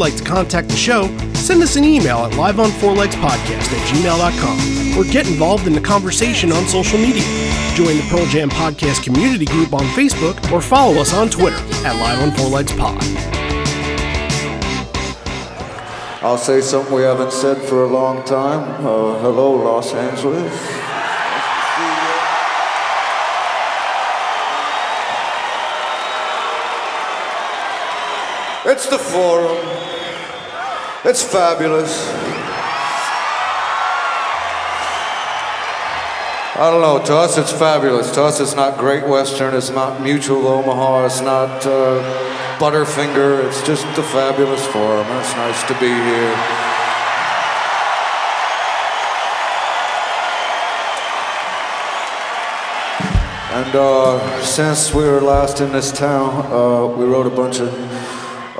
like to contact the show, send us an email at liveonfourlegspodcast at gmail.com or get involved in the conversation on social media. Join the Pearl Jam Podcast community group on Facebook or follow us on Twitter at Live on Four Legs I'll say something we haven't said for a long time. Uh, hello, Los Angeles. It's the forum. It's fabulous. I don't know. To us, it's fabulous. To us, it's not Great Western. It's not Mutual Omaha. It's not uh, Butterfinger. It's just the fabulous forum. It's nice to be here. And uh, since we were last in this town, uh, we wrote a bunch of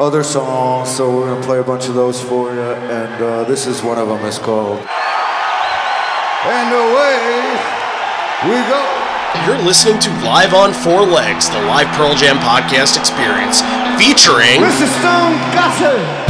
other songs, so we're gonna play a bunch of those for you. And uh, this is one of them. It's called. And away we go. You're listening to Live on Four Legs, the live Pearl Jam podcast experience, featuring Mr. Stone Gossard.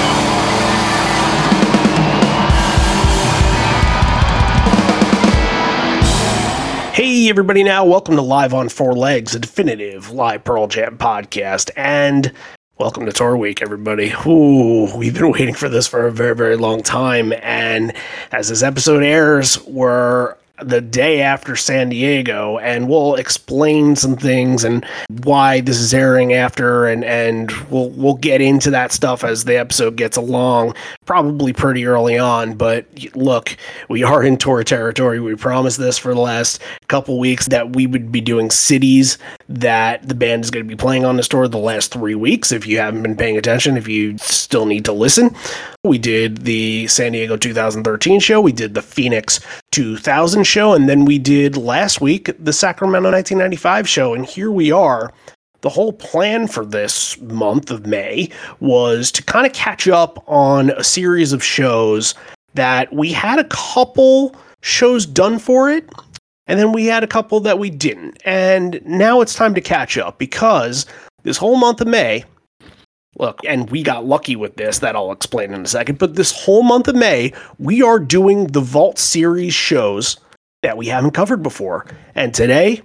Hey, everybody, now welcome to Live on Four Legs, a definitive live Pearl Jam podcast, and welcome to Tour Week, everybody. Ooh, we've been waiting for this for a very, very long time, and as this episode airs, we're the day after San Diego, and we'll explain some things and why this is airing after, and and we'll we'll get into that stuff as the episode gets along, probably pretty early on. But look, we are in tour territory. We promised this for the last couple weeks that we would be doing cities that the band is going to be playing on this tour the last three weeks. If you haven't been paying attention, if you still need to listen, we did the San Diego 2013 show, we did the Phoenix 2000 show, and then we did last week the Sacramento 1995 show. And here we are. The whole plan for this month of May was to kind of catch up on a series of shows that we had a couple shows done for it, and then we had a couple that we didn't. And now it's time to catch up because this whole month of May, look, and we got lucky with this, that I'll explain in a second, but this whole month of May, we are doing the Vault series shows that we haven't covered before. And today,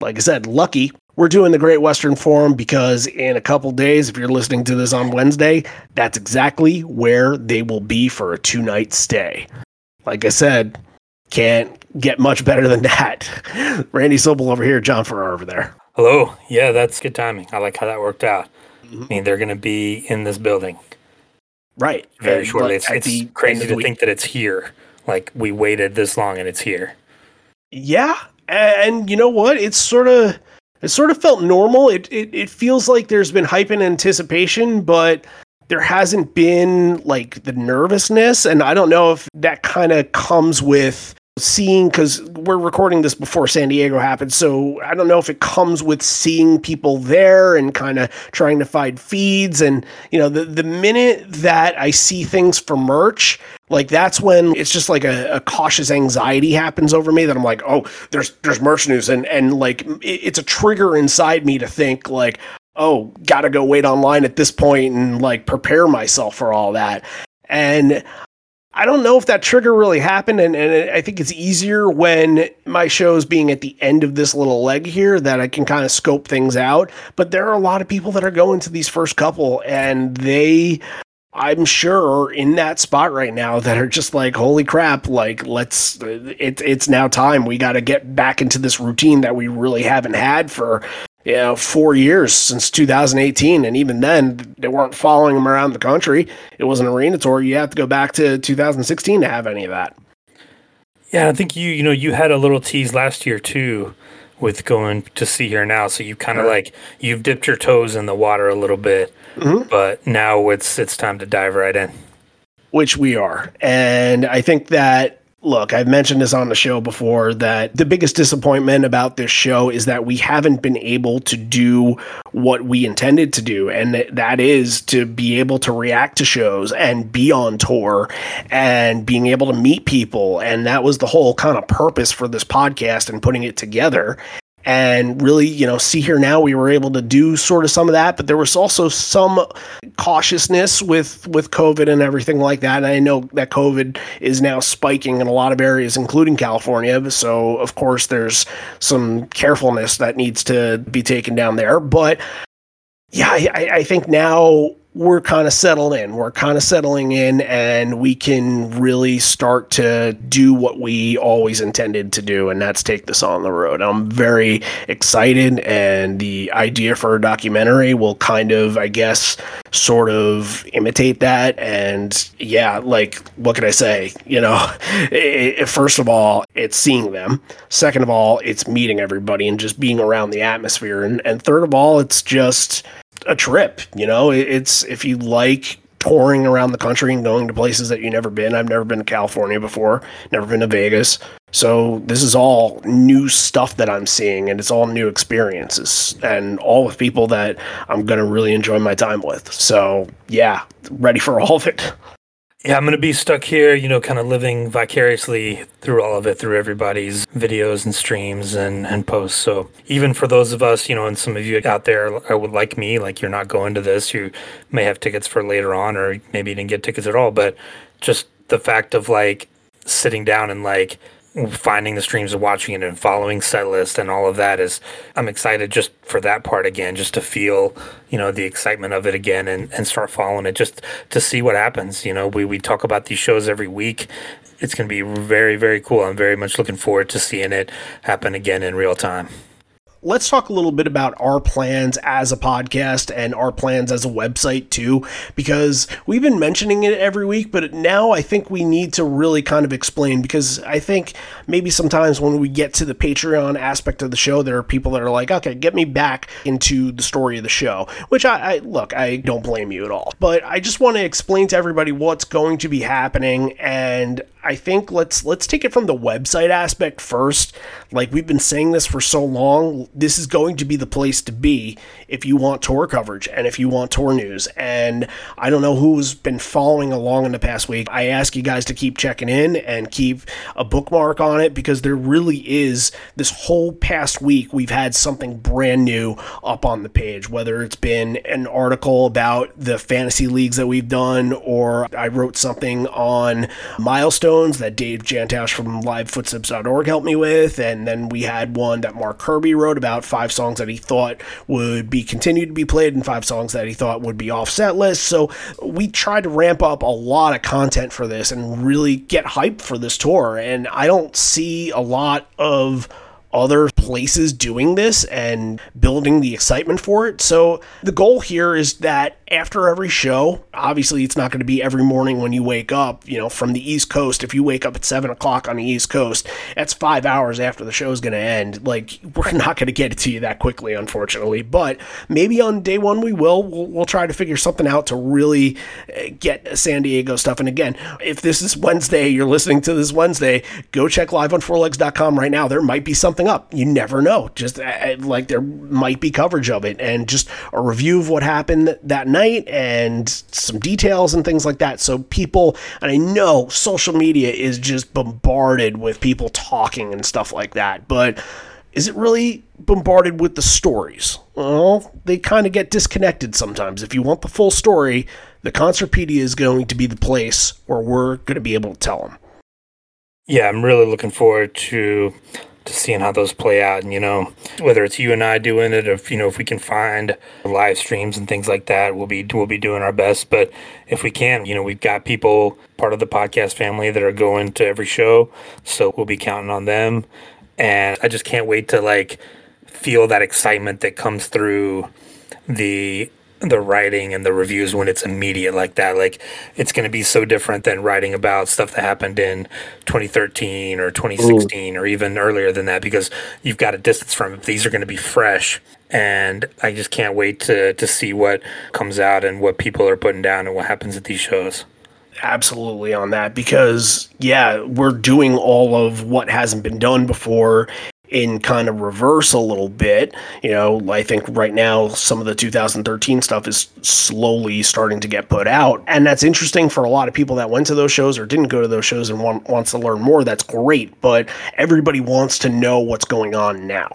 like I said, lucky, we're doing the Great Western Forum because in a couple days, if you're listening to this on Wednesday, that's exactly where they will be for a two night stay. Like I said, can't get much better than that. Randy Sobel over here, John Farrar over there. Hello. Yeah, that's good timing. I like how that worked out. I mean, they're going to be in this building Right. very And, shortly. like, It's, it's crazy to week- think that it's here. Like we waited this long and it's here. Yeah, and you know what? It's sort of it sort of felt normal. It it it feels like there's been hype and anticipation, but there hasn't been like the nervousness, and I don't know if that kind of comes with seeing because we're recording this before San Diego happened, so I don't know if it comes with seeing people there and kind of trying to find feeds, and you know the the minute that I see things for merch, like that's when it's just like a, a cautious anxiety happens over me that I'm like, oh, there's there's merch news, and and like it, it's a trigger inside me to think like, oh, gotta go wait online at this point and like prepare myself for all that, and I don't know if that trigger really happened, and, and I think it's easier when my show's being at the end of this little leg here that I can kind of scope things out. But there are a lot of people that are going to these first couple, and they I'm sure are in that spot right now that are just like, holy crap, like let's it, it's now time. We got to get back into this routine that we really haven't had for you know four years since 2018, and even then they weren't following them around the country. It was an arena tour. You have to go back to 2016 to have any of that. Yeah, I think you you know you had a little tease last year too with going to Sea.Hear.Now. So you kind of like you've dipped your toes in the water a little bit, mm-hmm. but now it's it's time to dive right in. Which we are, and I think that look, I've mentioned this on the show before that the biggest disappointment about this show is that we haven't been able to do what we intended to do. And that is to be able to react to shows and be on tour and being able to meet people. And that was the whole kind of purpose for this podcast and putting it together and really, you know, Sea.Hear.Now we were able to do sort of some of that, but there was also some cautiousness with with COVID and everything like that. And I know that COVID is now spiking in a lot of areas, including California. So of course, there's some carefulness that needs to be taken down there. But yeah, I, I think now we're kind of settled in. We're kind of settling in, and we can really start to do what we always intended to do, and that's take this on the road. I'm very excited, and the idea for a documentary will kind of, I guess, sort of imitate that. And yeah, like, what can I say? You know, it, it, first of all, it's seeing them. Second of all, it's meeting everybody and just being around the atmosphere. And, and third of all, it's just a trip. You know, it's if you like touring around the country and going to places that you've never been. I've never been to California before, never been to Vegas. So this is all new stuff that I'm seeing and it's all new experiences and all with people that I'm going to really enjoy my time with. So, yeah, ready for all of it yeah, I'm going to be stuck here, you know, kind of living vicariously through all of it, through everybody's videos and streams and, and posts. So even for those of us, you know, and some of you out there uh, would like me, like you're not going to this, you may have tickets for later on, or maybe you didn't get tickets at all. But just the fact of like sitting down and like finding the streams and watching it and following set list and all of that is I'm excited just for that part again, just to feel, you know, the excitement of it again and, and start following it just to see what happens. You know, we, we talk about these shows every week. It's going to be very, very cool. I'm very much looking forward to seeing it happen again in real time let's talk a little bit about our plans as a podcast and our plans as a website too, because we've been mentioning it every week, but now I think we need to really kind of explain because I think maybe sometimes when we get to the Patreon aspect of the show, there are people that are like, okay, get me back into the story of the show, which I, I look, I don't blame you at all, but I just want to explain to everybody what's going to be happening and I think let's let's take it from the website aspect first. Like we've been saying this for so long, this is going to be the place to be if you want tour coverage and if you want tour news. And I don't know who's been following along in the past week. I ask you guys to keep checking in and keep a bookmark on it because there really is this whole past week we've had something brand new up on the page, whether it's been an article about the fantasy leagues that we've done or I wrote something on that Dave Jantosh from livefootsteps.org helped me with and then we had one that Mark Kirby wrote about five songs that he thought would be continued to be played and five songs that he thought would be offset list. So we tried to ramp up a lot of content for this and really get hyped for this tour. And I don't see a lot of other places doing this and building the excitement for it. So the goal here is that after every show, obviously it's not going to be every morning when you wake up, you know, from the East Coast. If you wake up at seven o'clock on the East Coast, that's five hours after the show is going to end. Like, we're not going to get it to you that quickly, unfortunately. But maybe on day one we will. We'll, we'll try to figure something out to really eh, get San Diego stuff. And again, if this is Wednesday, you're listening to this Wednesday, go check live on fourlegs.com right now. There might be something up. You never know. Just uh, like there might be coverage of it and just a review of what happened that night and some details and things like that. So people, and I know social media is just bombarded with people talking and stuff like that, but is it really bombarded with the stories? Well, they kind of get disconnected sometimes. If you want the full story, the Concertpedia is going to be the place where we're going to be able to tell them. Yeah, I'm really looking forward to to seeing how those play out. And, you know, whether it's you and I doing it, if, you know, if we can find live streams and things like that, we'll be, we'll be doing our best. But if we can, you know, we've got people part of the podcast family that are going to every show. So we'll be counting on them. And I just can't wait to like feel that excitement that comes through the the writing and the reviews when it's immediate like that. Like it's going to be so different than writing about stuff that happened in 2013 or 2016 Ooh. or even earlier than that because you've got a distance from it. These are going to be fresh. And I just can't wait to, to see what comes out and what people are putting down and what happens at these shows absolutely on that because yeah we're doing all of what hasn't been done before in kind of reverse a little bit. You know, I think right now some of the 2013 stuff is slowly starting to get put out. And that's interesting for a lot of people that went to those shows or didn't go to those shows and want, wants to learn more. That's great. But everybody wants to know what's going on now.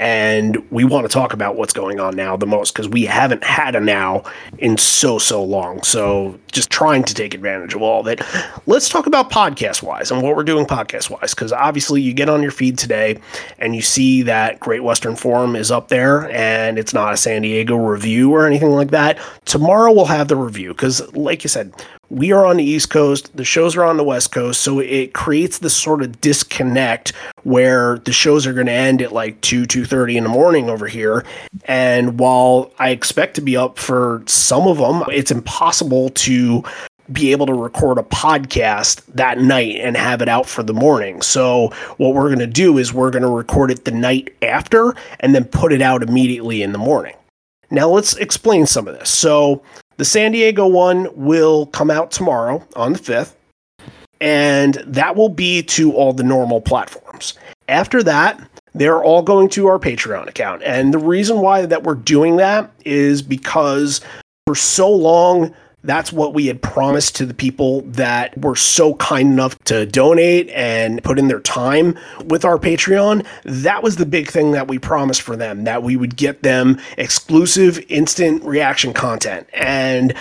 And we want to talk about what's going on now the most because we haven't had a now in so, so long. So just trying to take advantage of all of it. Let's talk about podcast wise and what we're doing podcast wise because obviously you get on your feed today and you see that Great Western Forum is up there and it's not a San Diego review or anything like that. Tomorrow we'll have the review because, like you said, we are on the East Coast, the shows are on the West Coast, so it creates this sort of disconnect where the shows are going to end at like 2 2:30 in the morning over here and while I expect to be up for some of them it's impossible to be able to record a podcast that night and have it out for the morning. So what we're going to do is we're going to record it the night after and then put it out immediately in the morning. Now let's explain some of this. So the San Diego one will come out tomorrow on the 5th, and that will be to all the normal platforms. After that, they're all going to our Patreon account. And the reason why that we're doing that is because for so long that's what we had promised to the people that were so kind enough to donate and put in their time with our Patreon. That was the big thing that we promised for them that we would get them exclusive instant reaction content. And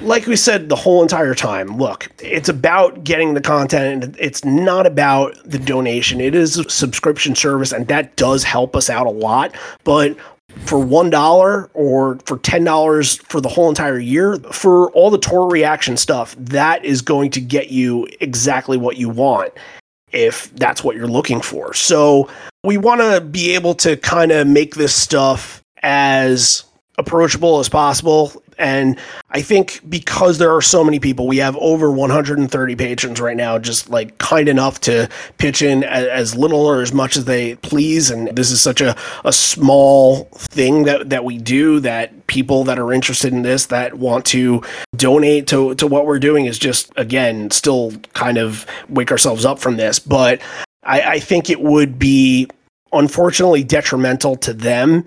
like we said the whole entire time, look, it's about getting the content and it's not about the donation. It is a subscription service and that does help us out a lot. But for one dollar or for ten dollars for the whole entire year for all the tour reaction stuff that is going to get you exactly what you want if that's what you're looking for. So we want to be able to kind of make this stuff as approachable as possible and I think because there are so many people, we have over 130 patrons right now, just like kind enough to pitch in as, as, little or as much as they please. And this is such a, a small thing that, that we do that people that are interested in this, that want to donate to, to what we're doing is just, again, still kind of wake ourselves up from this. But I, I think it would be unfortunately detrimental to them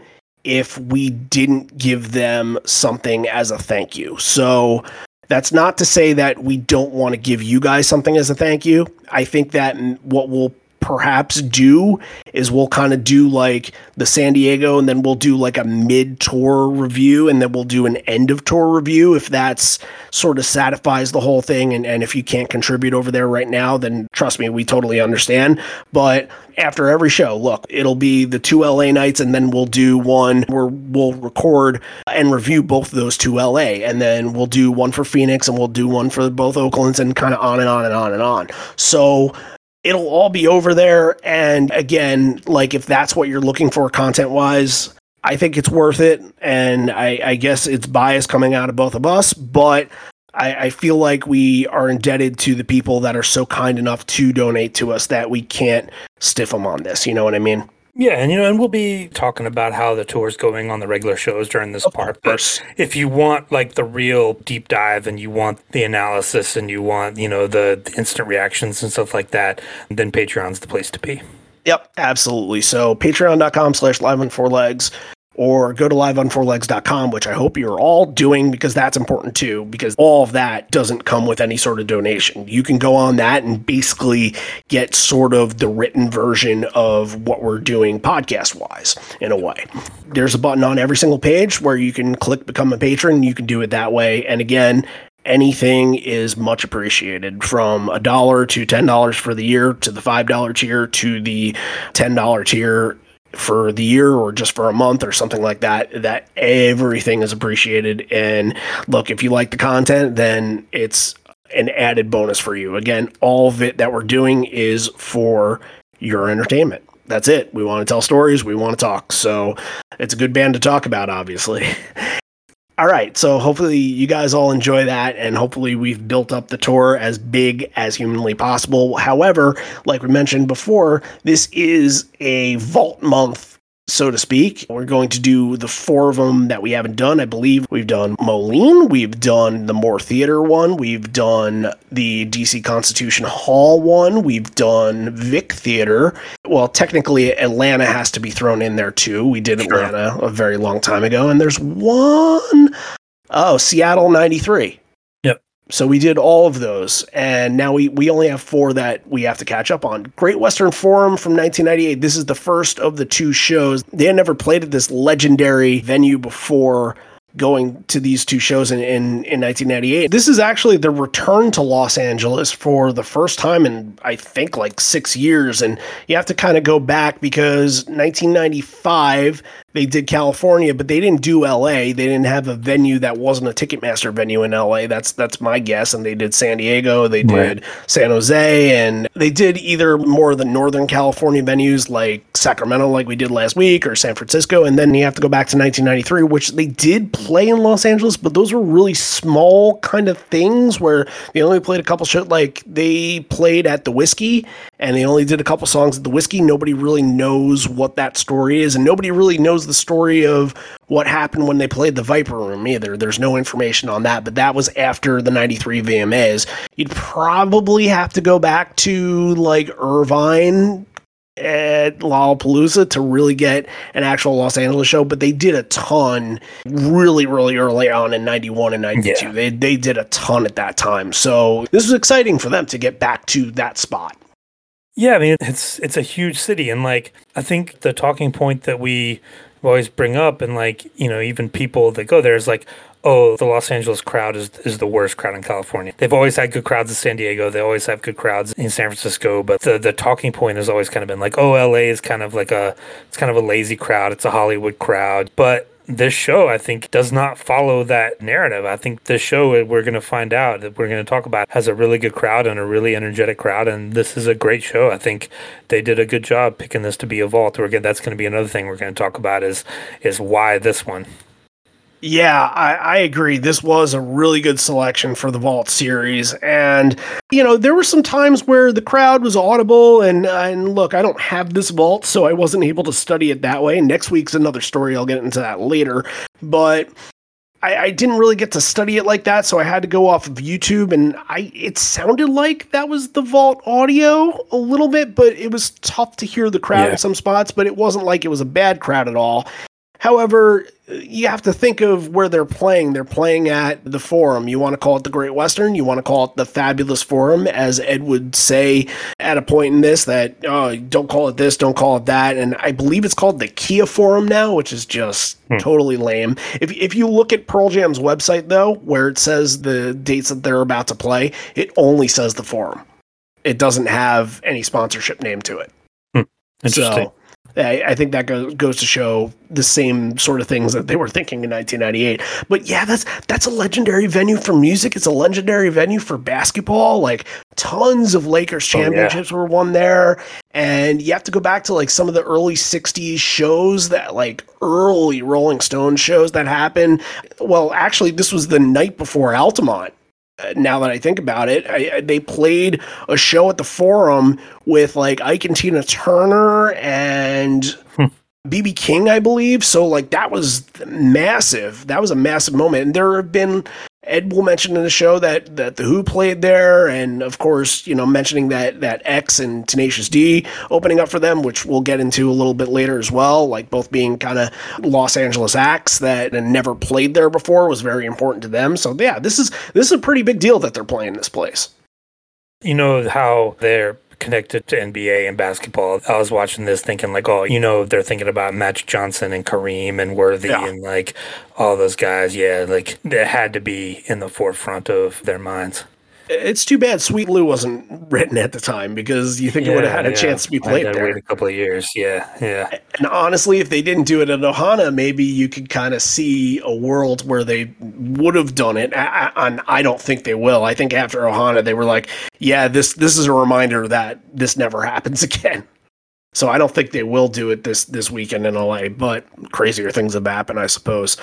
if we didn't give them something as a thank you. So that's not to say that we don't want to give you guys something as a thank you. I think that what we'll perhaps do is we'll kind of do like the San Diego and then we'll do like a mid tour review and then we'll do an end of tour review if that's sort of satisfies the whole thing and, and if you can't contribute over there right now then trust me we totally understand. But after every show look it'll be the two LA nights and then we'll do one where we'll record and review both of those two LA and then we'll do one for Phoenix and we'll do one for both Oaklands and kind of on and on and on and on. So it'll all be over there. And again, like if that's what you're looking for content wise, I think it's worth it. And I, I guess it's bias coming out of both of us, but I, I, feel like we are indebted to the people that are so kind enough to donate to us that we can't stiff them on this. You know what I mean? Yeah, and you know, and we'll be talking about how the tour's going on the regular shows during this of part. Course. But if you want like the real deep dive and you want the analysis and you want, you know, the, the instant reactions and stuff like that, then Patreon's the place to be. Yep, absolutely. So patreon.com slash live on four legs or go to liveonfourlegs.com, which I hope you're all doing because that's important too, because all of that doesn't come with any sort of donation. You can go on that and basically get sort of the written version of what we're doing podcast wise in a way. There's a button on every single page where you can click become a patron. You can do it that way. And again, anything is much appreciated from a dollar to $10 for the year to the $5 tier to the $10 tier for the year or just for a month or something like that that everything is appreciated. And look if you like the content then it's an added bonus for you. Again all of it that we're doing is for your entertainment. That's it. We want to tell stories we want to talk. So it's a good band to talk about obviously all right so hopefully you guys all enjoy that and hopefully we've built up the tour as big as humanly possible. However like we mentioned before this is a vault month so to speak. We're going to do the four of them that we haven't done. I believe we've done Moline, we've done the Moore Theater one, we've done the DC Constitution Hall one, we've done Vic Theater. Well, technically, Atlanta has to be thrown in there too. We did Sure. Atlanta a very long time ago, and there's one oh Seattle '93. So we did all of those, and now we, we only have four that we have to catch up on. Great Western Forum from 1998. This is the first of the two shows. They had never played at this legendary venue before going to these two shows in, in, in 1998. This is actually the return to Los Angeles for the first time in, I think, like six years. And you have to kind of go back because 1995, they did California, but they didn't do LA. They didn't have a venue that wasn't a Ticketmaster venue in LA. That's that's my guess. And they did San Diego, they did San Jose, and they did either more of the Northern California venues like Sacramento, like we did last week, or San Francisco. And then you have to go back to 1993, which they did play in Los Angeles, but those were really small kind of things where they only played a couple shows. Like they played at the Whisky, and they only did a couple songs at the Whisky. Nobody really knows what that story is, and nobody really knows the story of what happened when they played the Viper Room either. There's no information on that, but that was after the 93 VMAs. You'd probably have to go back to like Irvine at Lollapalooza to really get an actual Los Angeles show, but they did a ton really, really early on in 91 and 92. Yeah. They, they did a ton at that time. So this was exciting for them to get back to that spot. Yeah, I mean it's it's a huge city, and like I think the talking point that we always bring up, and like you know even people that go there is like, oh, the Los Angeles crowd is is the worst crowd in California. They've always had good crowds in San Diego. They always have good crowds in San Francisco, but the the talking point has always kind of been like, oh, LA is kind of like a it's kind of a lazy crowd. It's a Hollywood crowd, but this show, I think, does not follow that narrative. I think this show, we're going to find out that we're going to talk about, has a really good crowd and a really energetic crowd. And this is a great show. I think they did a good job picking this to be a vault. We're that's going to be another thing we're going to talk about is is why this one. Yeah, I, I agree. This was a really good selection for the Vault series. And, you know, there were some times where the crowd was audible. And, uh, and look, I don't have this Vault, so I wasn't able to study it that way. Next week's another story. I'll get into that later. But I, I didn't really get to study it like that, so I had to go off of YouTube. And I it sounded like that was the Vault audio a little bit, but it was tough to hear the crowd Yeah. in some spots, but it wasn't like it was a bad crowd at all. However, you have to think of where they're playing. They're playing at the Forum. You want to call it the Great Western. You want to call it the Fabulous Forum, as Ed would say at a point in this that oh, don't call it this, don't call it that. And I believe it's called the Kia Forum now, which is just hmm. totally lame. If if you look at Pearl Jam's website though, where it says the dates that they're about to play, it only says the Forum. It doesn't have any sponsorship name to it. Hmm. Interesting. So I, I think that goes goes to show the same sort of things that they were thinking in 1998. But yeah, that's that's a legendary venue for music. It's a legendary venue for basketball. Like tons of Lakers Oh, yeah. championships were won there, and you have to go back to like some of the early 60s shows that like early Rolling Stone shows that happened. Well, actually, this was the night before Altamont now that I think about it, I, I- they played a show at the Forum with like Ike and Tina Turner and hmm. BB King, I believe. So like that was massive. That was a massive moment. And there have been Ed will mention in the show that that the Who played there, and of course, you know, mentioning that that X and Tenacious D opening up for them, which we'll get into a little bit later as well. Like both being kind of Los Angeles acts that had never played there before was very important to them. So yeah, this is this is a pretty big deal that they're playing this place. You know how they're connected to NBA and basketball. I was watching this thinking like, oh, you know, they're thinking about Magic Johnson and Kareem and Worthy Yeah. and like all those guys. Yeah, like they had to be in the forefront of their minds. It's too bad Sweet Lou wasn't written at the time because you think it would have had a Yeah, chance to be played there. Wait a couple of years. Yeah, yeah. And honestly, if they didn't do it at Ohana, maybe you could kind of see a world where they would have done it. I, I, and I don't think they will. I think after Ohana, they were like, "Yeah, this this is a reminder that this never happens again." So I don't think they will do it this this weekend in LA. But crazier things have happened, I suppose.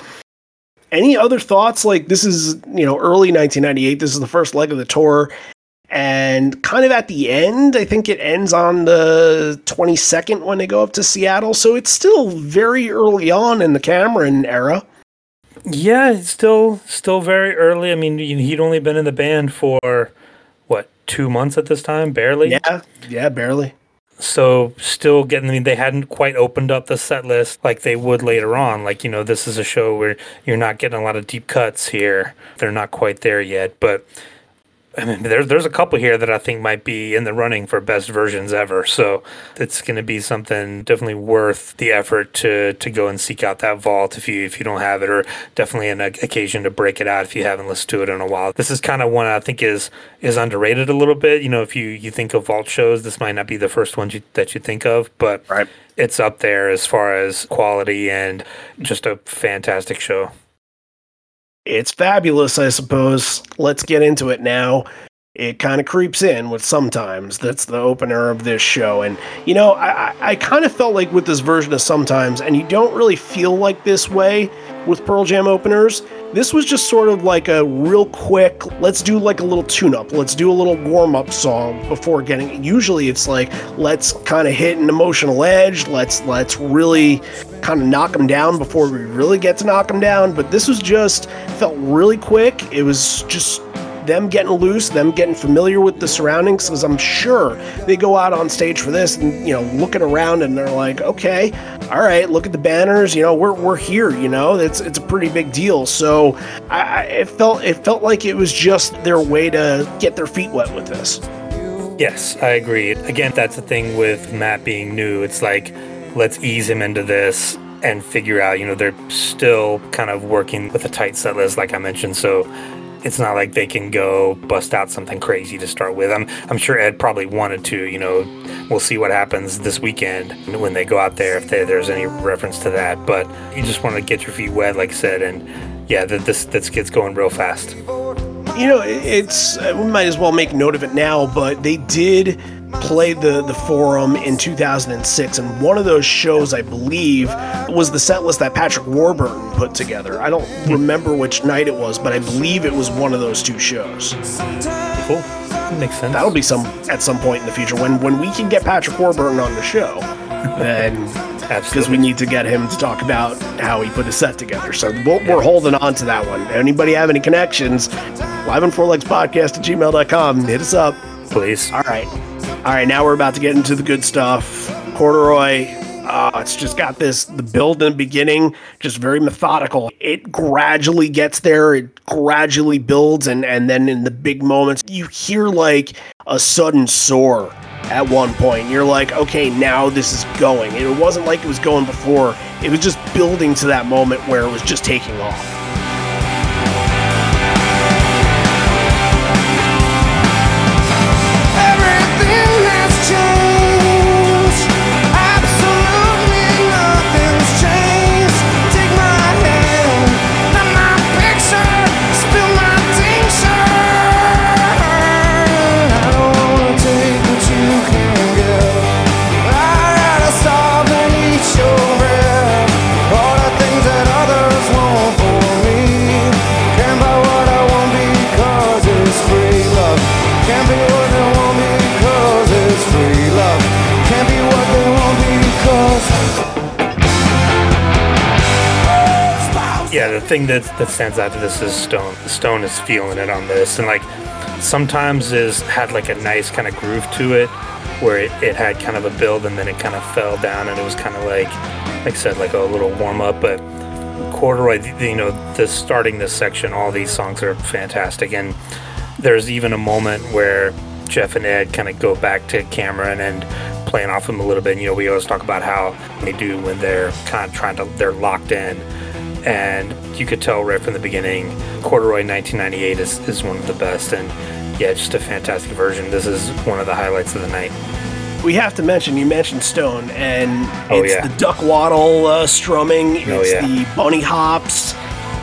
Any other thoughts? Like this is you know early 1998. This is the first leg of the tour. And kind of at the end, I think it ends on the 22nd when they go up to Seattle. So it's still very early on in the Cameron era. Yeah, it's still still very early. I mean, he'd only been in the band for what two months at this time, barely. Yeah, yeah, barely. So still getting. I mean, they hadn't quite opened up the set list like they would later on. Like you know, this is a show where you're not getting a lot of deep cuts here. They're not quite there yet, but. I mean, there's there's a couple here that I think might be in the running for best versions ever. So it's going to be something definitely worth the effort to to go and seek out that vault if you if you don't have it, or definitely an occasion to break it out if you haven't listened to it in a while. This is kind of one I think is is underrated a little bit. You know, if you you think of vault shows, this might not be the first one you, that you think of, but Right. it's up there as far as quality and just a fantastic show. It's fabulous, I suppose. Let's get into it now. It kind of creeps in with sometimes. That's the opener of this show. And, you know, I, I, kind of felt like with this version of sometimes, and you don't really feel like this way with Pearl Jam openers. This was just sort of like a real quick, let's do like a little tune up. Let's do a little warm up song before getting. Usually it's like, let's kind of hit an emotional edge. Let's, let's really kind of knock them down before we really get to knock them down. But this was just, felt really quick. It was just them getting loose, them getting familiar with the surroundings, because I'm sure they go out on stage for this and you know looking around and they're like, okay, all right, look at the banners, you know, we're, we're here, you know, it's it's a pretty big deal. So I, it felt it felt like it was just their way to get their feet wet with this. Yes, I agree. Again, that's the thing with Matt being new. It's like, let's ease him into this and figure out, you know, they're still kind of working with a tight set list, like I mentioned. So it's not like they can go bust out something crazy to start with. I'm, I'm sure Ed probably wanted to, you know, we'll see what happens this weekend when they go out there, if they, there's any reference to that. But you just want to get your feet wet, like I said. And yeah, th- this, this gets going real fast. You know, it's we might as well make note of it now, but they did play the the forum in 2006, and one of those shows, I believe, was the set list that Patrick Warburton put together. I don't hmm. remember which night it was, but I believe it was one of those two shows. Cool. Makes sense. That'll be some at some point in the future when when we can get Patrick Warburton on the show. Then because we need to get him to talk about how he put his set together. So we'll, we're holding on to that one. Anybody have any connections? Live on Four Legs Podcast at gmail.com. Hit us up. Please. All right. All right. Now we're about to get into the good stuff. Corduroy. Uh, it's just got this the build in the beginning, just very methodical. It gradually gets there, it gradually builds, and and then in the big moments, you hear like a sudden soar at one point. You're like, okay, now this is going. It wasn't like it was going before. It was just building to that moment where it was just taking off. Thing that that stands out to this is Stone. Stone is feeling it on this, and like sometimes is had like a nice kind of groove to it, where it, it had kind of a build and then it kind of fell down, and it was kind of like, like I said, like a little warm up. But Corduroy, you know, this starting this section, all these songs are fantastic, and there's even a moment where Jeff and Ed kind of go back to Cameron and playing off him a little bit. And, You know, we always talk about how they do when they're kind of trying to, they're locked in. And you could tell right from the beginning, Corduroy 1998 is, is one of the best. And yeah, just a fantastic version. This is one of the highlights of the night. We have to mention, you mentioned Stone, and Oh, it's yeah. the duck waddle uh, strumming, Oh, it's yeah. the bunny hops.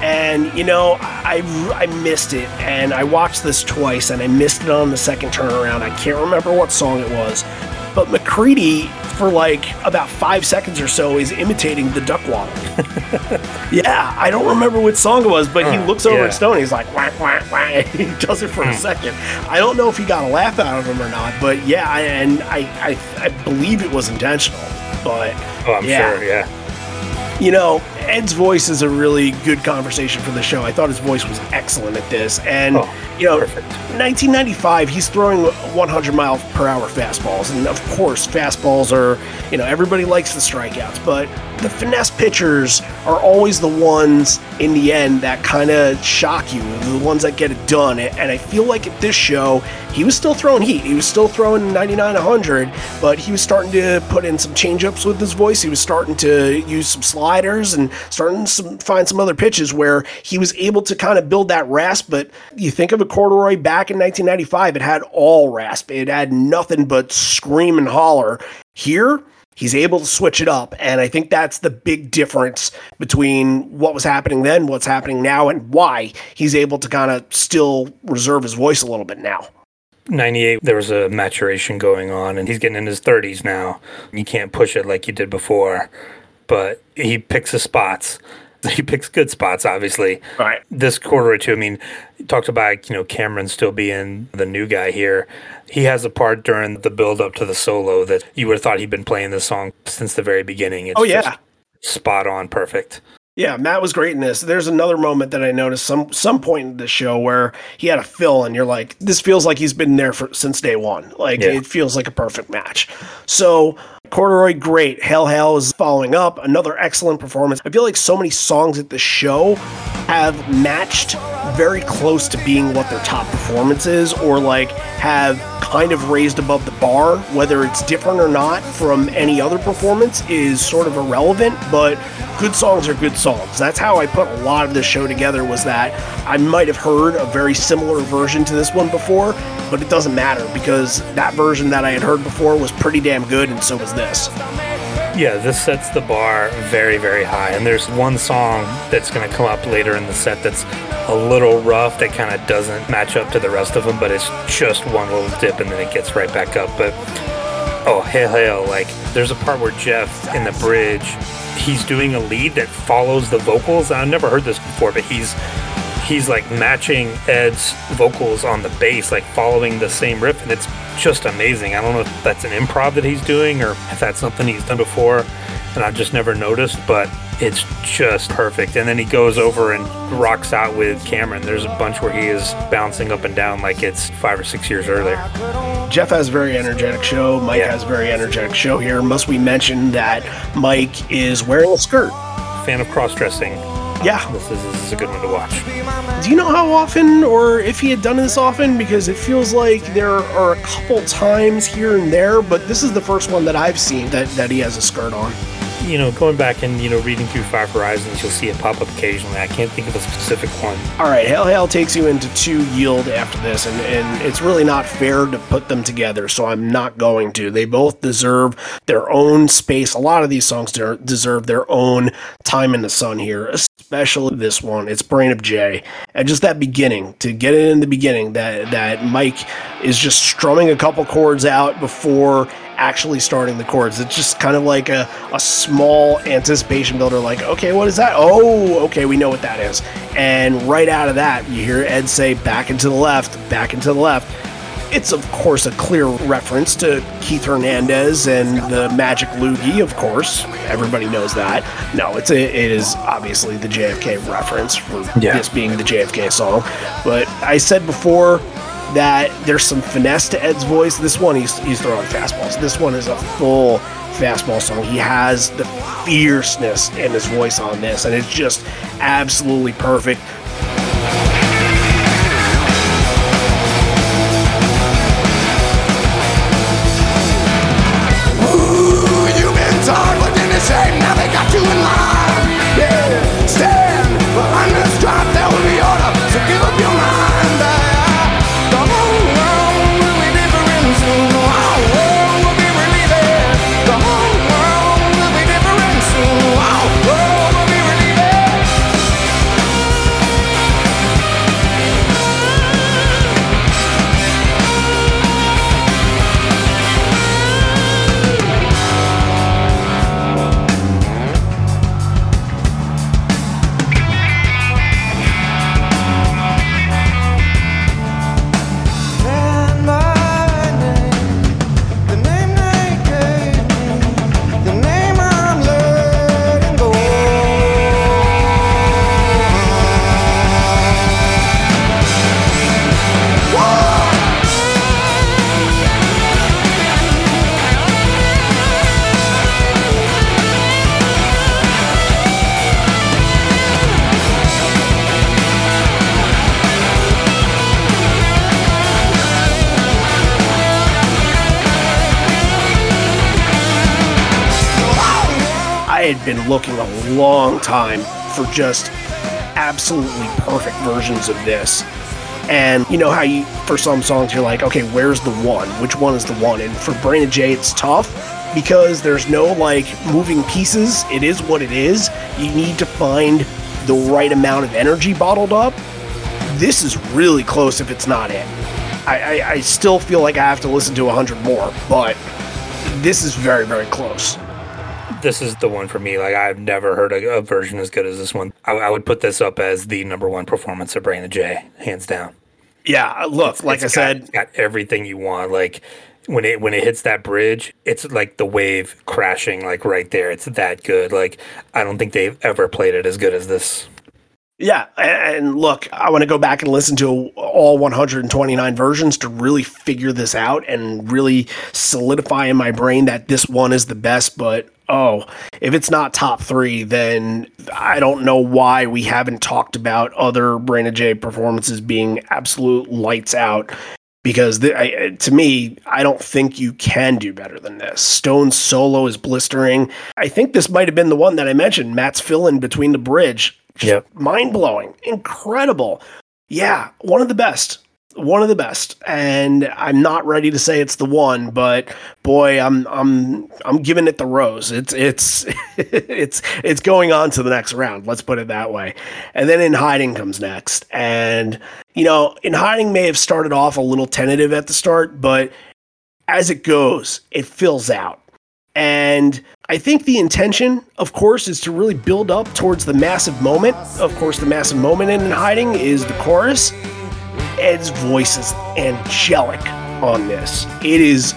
And, you know, I, I missed it, and I watched this twice, and I missed it on the second turnaround. I can't remember what song it was. But McCready, for like about five seconds or so, is imitating the duck waddle. yeah, I don't remember which song it was, but he looks over yeah. at Stone. He's like, wah, wah, wah. He does it for Hmm. a second. I don't know if he got a laugh out of him or not, but yeah, I, and I, I, I believe it was intentional. But Oh, I'm Yeah. sure. Yeah. you know, Ed's voice is a really good conversation for the show. I thought his voice was excellent at this, and Oh, you know, perfect. 1995, he's throwing 100 mile per hour fastballs, and of course, fastballs are, you know, everybody likes the strikeouts, but the finesse pitchers are always the ones in the end that kind of shock you, the ones that get it done. And I feel like at this show, he was still throwing heat. He was still throwing 99 100, but he was starting to put in some changeups with his voice. He was starting to use some sliders and starting to find some other pitches where he was able to kind of build that rasp. But you think of a corduroy back in 1995, it had all rasp, it had nothing but scream and holler. Here, He's able to switch it up, and I think that's the big difference between what was happening then, what's happening now, and why he's able to kind of still reserve his voice a little bit now. 98 there was a maturation going on and he's getting in his 30s now you can't push it like you did before but he picks his spots he picks good spots obviously Right. this Corduroy i mean talked about you know cameron still being the new guy here he has a part during the build up to the solo that you would have thought he'd been playing this song since the very beginning it's Oh yeah, spot on perfect yeah. Matt was great in this. There's another moment that I noticed some some point in the show where he had a fill, and you're like, this feels like he's been there for since day one. Like Yeah. it feels like a perfect match. So Corduroy, great. Hell Hail is following up. Another excellent performance. I feel like so many songs at the show have matched very close to being what their top performance is, or like have kind of raised above the bar. Whether it's different or not from any other performance is sort of irrelevant, but good songs are good songs. That's how I put a lot of this show together was that I might have heard a very similar version to this one before, but it doesn't matter because that version that I had heard before was pretty damn good, and so was this. Yeah, this sets the bar very, very high. And there's one song that's going to come up later in the set that's a little rough that kind of doesn't match up to the rest of them, but it's just one little dip and then it gets right back up. But oh, hail, hail. Like, there's a part where Jeff in the bridge, he's doing a lead that follows the vocals. I've never heard this before, but he's. He's like matching Ed's vocals on the bass, like following the same riff, and it's just amazing. I don't know if that's an improv that he's doing or if that's something he's done before and I've just never noticed, but it's just perfect. And then he goes over and rocks out with Cameron. There's a bunch where he is bouncing up and down like it's five or six years earlier. Jeff has a very energetic show. Mike Yeah. has a very energetic show here. Must we mention that Mike is wearing a skirt? Fan of cross dressing. Yeah. This is, this is a good one to watch. Do you know how often, or if he had done this often? Because it feels like there are a couple times here and there, but this is the first one that I've seen that, that he has a skirt on. You know, going back and, you know, reading through Five Horizons, you'll see it pop up occasionally. I can't think of a specific one. All right, Hail Hail takes you into two yield after this, and, and it's really not fair to put them together, so I'm not going to. They both deserve their own space. A lot of these songs deserve their own time in the sun here, especially this one. It's Brain of J. And just that beginning, to get it in the beginning, that, that Mike is just strumming a couple chords out before actually starting the chords. It's just kind of like a, a small anticipation builder, like, okay, what is that? Oh, okay, we know what that is. And right out of that, you hear Ed say, back into the left, back into the left. It's, of course, a clear reference to Keith Hernandez and the Magic Loogie, of course. Everybody knows that. No, it's a, it is obviously the JFK reference for Yeah. this being the JFK song. But I said before, that there's some finesse to Ed's voice. This one, he's, he's throwing fastballs. This one is a full fastball song. He has the fierceness in his voice on this, and it's just absolutely perfect. Time for just absolutely perfect versions of this. And you know how you, for some songs, you're like, okay, where's the one? Which one is the one? And for Brain of J, it's tough because there's no like moving pieces. It is what it is. You need to find the right amount of energy bottled up. This is really close if it's not it. I, I, I still feel like I have to listen to 100 more, but this is very, very close. This is the one for me. Like I've never heard a, a version as good as this one. I, I would put this up as the number one performance of Brain of J, hands down. Yeah, uh, look, like I got- said, it's got everything you want. Like when it when it hits that bridge, it's like the wave crashing like right there. It's that good. Like I don't think they've ever played it as good as this. Yeah, and look, I want to go back and listen to all 129 versions to really figure this out and really solidify in my brain that this one is the best. But oh, if it's not top three, then I don't know why we haven't talked about other Brain J performances being absolute lights out. Because the, I, to me, I don't think you can do better than this. Stone's solo is blistering. I think this might have been the one that I mentioned. Matt's fill in between the bridge just Yep. mind blowing, incredible. Yeah, one of the best. One of the best. And I'm not ready to say it's the one, but boy, I'm I'm I'm giving it the rose. It's it's it's it's going on to the next round. Let's put it that way. And then in hiding comes next. And you know, in hiding may have started off a little tentative at the start, but as it goes, it fills out. And I think the intention, of course, is to really build up towards the massive moment. Of course, the massive moment in hiding is the chorus. Ed's voice is angelic on this. It is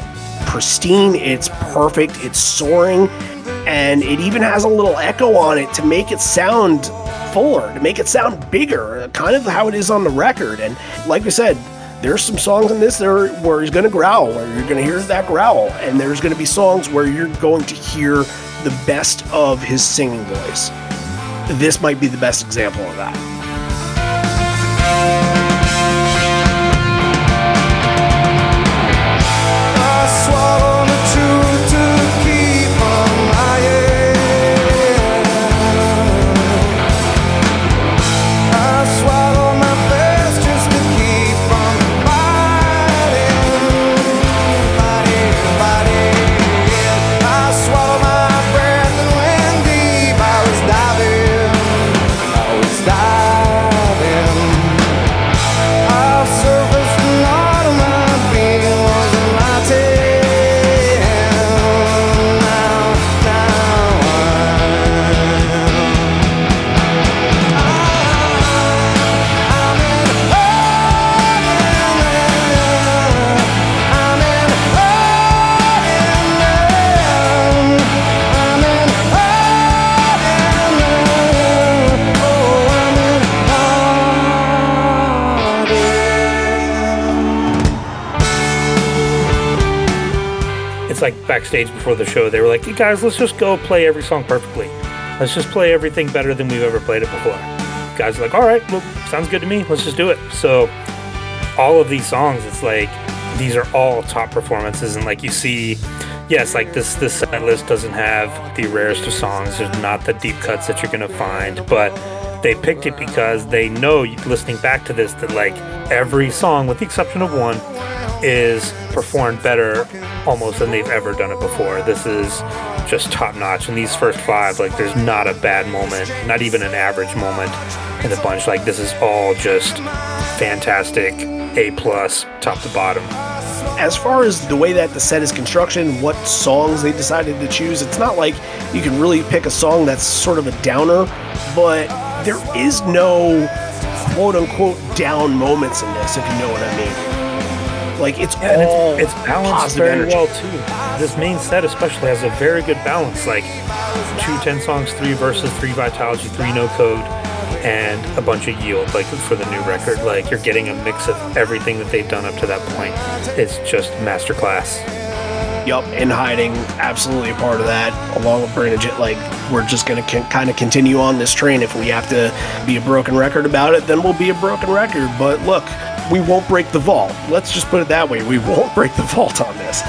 pristine, it's perfect, it's soaring, and it even has a little echo on it to make it sound fuller, to make it sound bigger, kind of how it is on the record. And like I said, there's some songs in this there where he's going to growl, where you're going to hear that growl, and there's going to be songs where you're going to hear the best of his singing voice. This might be the best example of that. Like backstage before the show, they were like, hey guys, let's just go play every song perfectly. Let's just play everything better than we've ever played it before. Guys are like, all right, well, sounds good to me. Let's just do it. So, all of these songs, it's like these are all top performances, and like you see, yes, like this this set list doesn't have the rarest of songs. There's not the deep cuts that you're gonna find, but they picked it because they know listening back to this that like every song, with the exception of one, is performed better almost than they've ever done it before. This is just top notch. And these first five, like, there's not a bad moment, not even an average moment in the bunch. Like, this is all just fantastic, A plus, top to bottom. as far as the way that the set is constructed and what songs they decided to choose, it's not like you can really pick a song that's sort of a downer, but there is no quote unquote down moments in this, if you know what I mean. Like it's And all it's, it's balanced very energy. well too. This main set especially has a very good balance. Like two ten songs, three Vs., three Vitalogy, three no code, and a bunch of yield. Like for the new record, like you're getting a mix of everything that they've done up to that point. It's just masterclass. Yup, in hiding, absolutely a part of that. Along with Brain of J, like we're just gonna con- kind of continue on this train. If we have to be a broken record about it, then we'll be a broken record. But look, we won't break the vault. Let's just put it that way. We won't break the vault on this.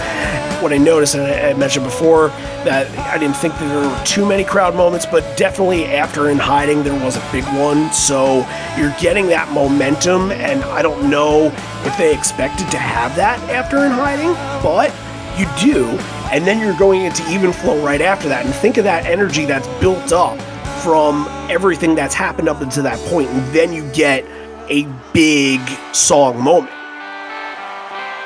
What I noticed, and I I mentioned before, that I didn't think that there were too many crowd moments, but definitely after In Hiding, there was a big one. So you're getting that momentum, and I don't know if they expected to have that after In Hiding, but you do. And then you're going into Even Flow right after that. And think of that energy that's built up from everything that's happened up until that point, and then you get a big song moment.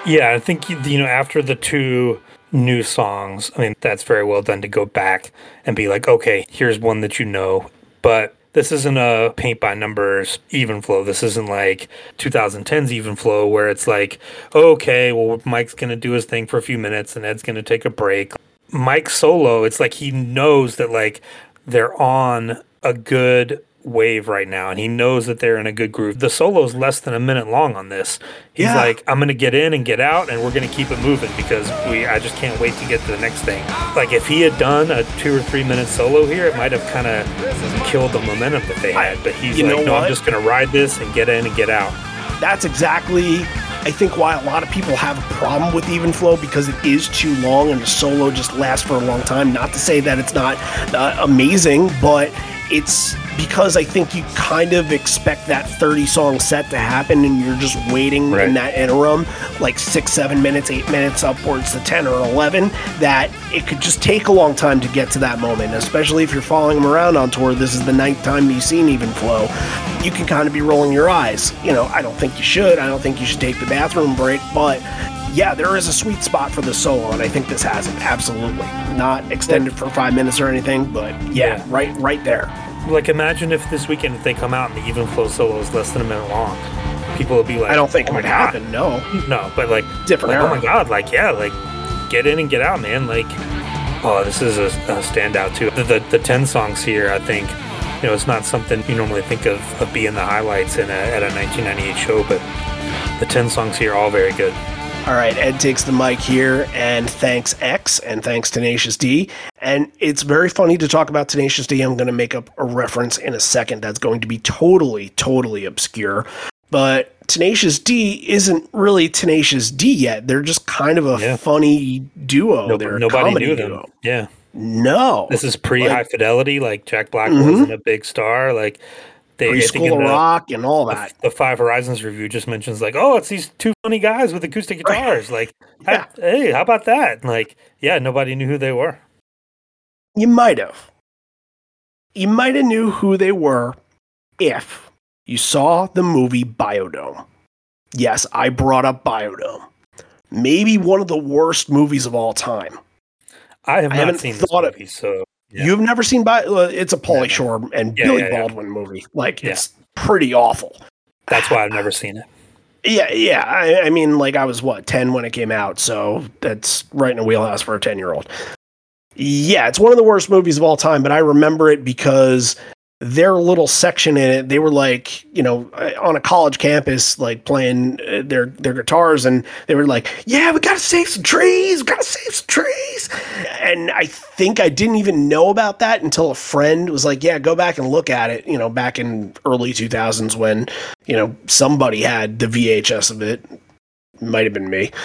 Yeah, I think you know after the two new songs, I mean that's very well done to go back and be like, okay, here's one that you know, but this isn't a paint by numbers even flow. This isn't like 2010's even flow where it's like, okay, well Mike's gonna do his thing for a few minutes and Ed's gonna take a break. Mike solo, it's like he knows that like they're on a good wave right now and he knows that they're in a good groove. The solo is less than a minute long on this. He's Yeah. like, I'm gonna get in and get out and we're gonna keep it moving because we I just can't wait to get to the next thing. Like if he had done a two or three minute solo here, it might have kind of killed the momentum that they had. But he's You like, no, what? I'm just gonna ride this and get in and get out. That's exactly, I think, why a lot of people have a problem with Even Flow because it is too long and the solo just lasts for a long time. Not to say that it's not uh, amazing, but it's because I think you kind of expect that 30 song set to happen and you're just waiting Right. in that interim, like six, seven minutes, eight minutes, upwards to 10 or 11, that it could just take a long time to get to that moment, especially if you're following them around on tour. This is the ninth time you've seen Even Flow. You can kind of be rolling your eyes. You know, I don't think you should. I don't think you should take the bathroom break, but yeah, there is a sweet spot for the solo, and I think this has it. Absolutely. Not extended for five minutes or anything, but yeah, Yeah. right right there. Like imagine if this weekend if they come out and the even flow solo is less than a minute long. People will be like, I don't think "Oh it would happen, no. No, but like Different Like, oh my god! Like yeah, like get in and get out, man. Like oh, this is a, a standout too. The, the the ten songs here, I think. You know, it's not something you normally think of, of being the highlights in a, at a 1998 show, but the 10 songs here are all very good. All right, Ed takes the mic here and thanks X and thanks Tenacious D. And it's very funny to talk about Tenacious D. I'm going to make up a reference in a second that's going to be totally, totally obscure. But Tenacious D isn't really Tenacious D yet. They're just kind of a Yeah. funny duo. No- They're nobody knew them. duo. Yeah. No. This is pre Like- High Fidelity. Like Jack Black Mhm. wasn't a big star. Like they, think of the, Rock and all that. the Five Horizons review just mentions like, oh, it's these two funny guys with acoustic guitars. Like, Yeah. hey, how about that? Like, yeah, nobody knew who they were. You might have. You might have knew who they were if you saw the movie Biodome. Yes, I brought up Biodome. Maybe one of the worst movies of all time. I have I not haven't seen this thought of- movie, so yeah. You've never seen uh, It's a Pauly. Shore and Yeah, Billy yeah. Baldwin movie. Like it's pretty awful. that's why I've never seen it. Yeah, yeah. I, I mean, like I was what ten when it came out, so that's right in the wheelhouse for a ten year old. Yeah, it's one of the worst movies of all time, but I remember it because their little section in it, they were like, you know, uh, on a college campus, like playing uh, their their guitars, and they were like, "Yeah, we gotta save some trees, we gotta save some trees." And I think I didn't even know about that until a friend was like, "Yeah, go back and look at it." You know, back in early two thousands when you know somebody had the VHS of it. Might have been me.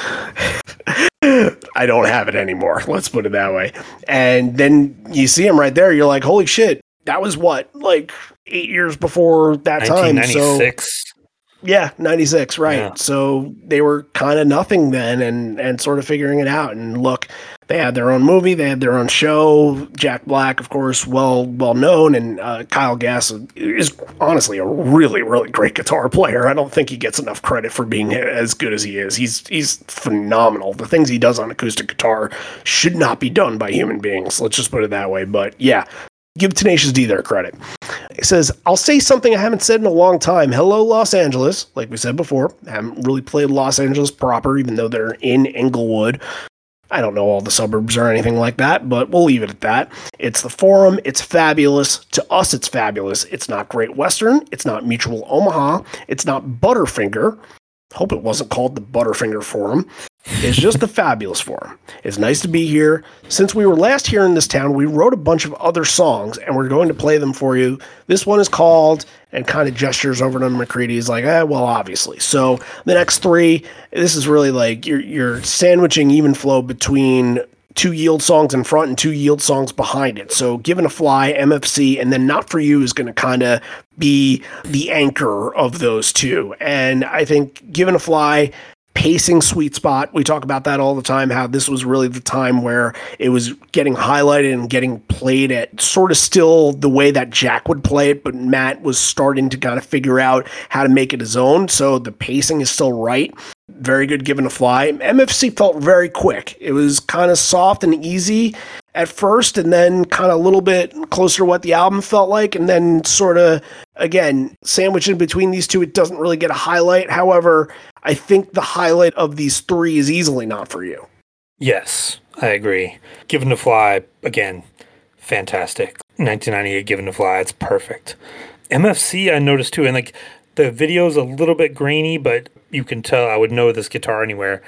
I don't have it anymore. Let's put it that way. And then you see him right there. You're like, holy shit, that was what, like eight years before that time. So yeah, 96, right. Yeah. So they were kind of nothing then and and sort of figuring it out. And look, they had their own movie, they had their own show. Jack Black, of course, well well known, and uh, Kyle Gass is honestly a really really great guitar player. I don't think he gets enough credit for being as good as he is. He's he's phenomenal. The things he does on acoustic guitar should not be done by human beings. Let's just put it that way. But yeah, give Tenacious D their credit. It says, I'll say something I haven't said in a long time. Hello, Los Angeles. Like we said before, I haven't really played Los Angeles proper, even though they're in Inglewood. I don't know all the suburbs or anything like that, but we'll leave it at that. It's the Forum. It's fabulous. To us, it's fabulous. It's not Great Western. It's not Mutual Omaha. It's not Butterfinger. Hope it wasn't called the Butterfinger Forum. It's just the fabulous forum. It's nice to be here. Since we were last here in this town, we wrote a bunch of other songs and we're going to play them for you. This one is called and kind of gestures over to McCready. He's like, eh, well, obviously. So the next three, this is really like you're you're sandwiching even flow between two yield songs in front and two yield songs behind it. So Given to Fly, MFC, and then not for you is going to kind of be the anchor of those two. And I think Given to Fly pacing sweet spot. We talk about that all the time, how this was really the time where it was getting highlighted and getting played at sort of still the way that Jack would play it, but Matt was starting to kind of figure out how to make it his own. So the pacing is still right. Very good Given to Fly. MFC felt very quick. It was kind of soft and easy at first, and then kind of a little bit closer to what the album felt like, and then sort of again sandwiched in between these two. It doesn't really get a highlight. However, I think the highlight of these three is easily not for you. Yes, I agree. Given to Fly, again, fantastic. 1998 Given to Fly, it's perfect. MFC, I noticed too, and like the video's a little bit grainy, but you can tell I would know this guitar anywhere.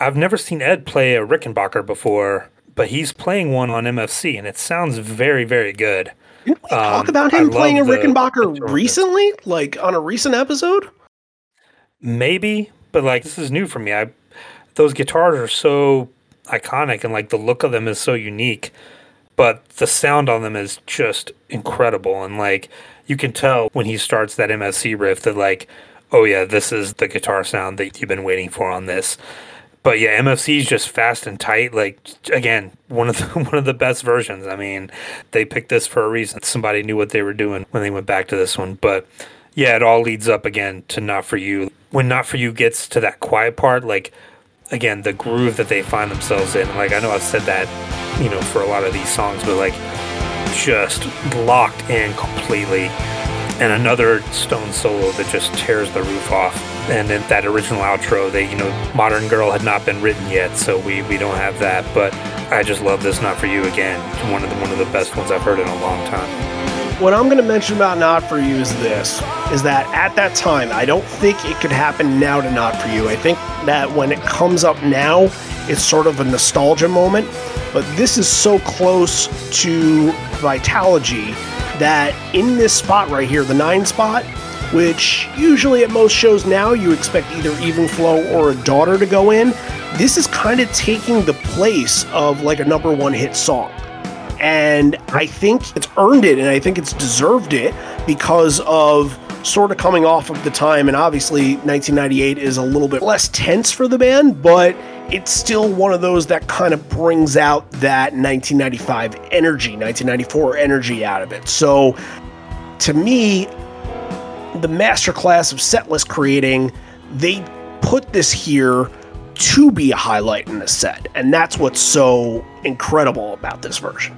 I've never seen Ed play a Rickenbacker before, but he's playing one on MFC, and it sounds very, very good. Didn't we talk about Um, I him playing a Rickenbacker the- recently? Like on a recent episode? Maybe, but like this is new for me. I those guitars are so iconic and like the look of them is so unique, but the sound on them is just incredible and like you can tell when he starts that MFC riff that like oh yeah, this is the guitar sound that you've been waiting for on this. But yeah, MFC is just fast and tight. Like again, one of the one of the best versions. I mean, they picked this for a reason. Somebody knew what they were doing when they went back to this one. But yeah, it all leads up again to Not For You. When Not For You gets to that quiet part, like again, the groove that they find themselves in. Like I know I've said that, you know, for a lot of these songs, but like just locked in completely. And another Stone solo that just tears the roof off. And then that original outro, they, you know, Modern Girl had not been written yet, so we, we don't have that. But I just love this Not For You again. One of the one of the best ones I've heard in a long time. What I'm going to mention about Not For You is this is that at that time, I don't think it could happen now to Not For You. I think that when it comes up now, it's sort of a nostalgia moment. But this is so close to Vitalogy that in this spot right here, the nine spot, which usually at most shows now you expect either Even Flow or a daughter to go in, this is kind of taking the place of like a number one hit song and I think it's earned it and I think it's deserved it because of sort of coming off of the time. And obviously 1998 is a little bit less tense for the band but it's still one of those that kind of brings out that 1995 energy 1994 energy out of it. So to me the masterclass of setlist creating they put this here to be a highlight in the set and that's what's so incredible about this version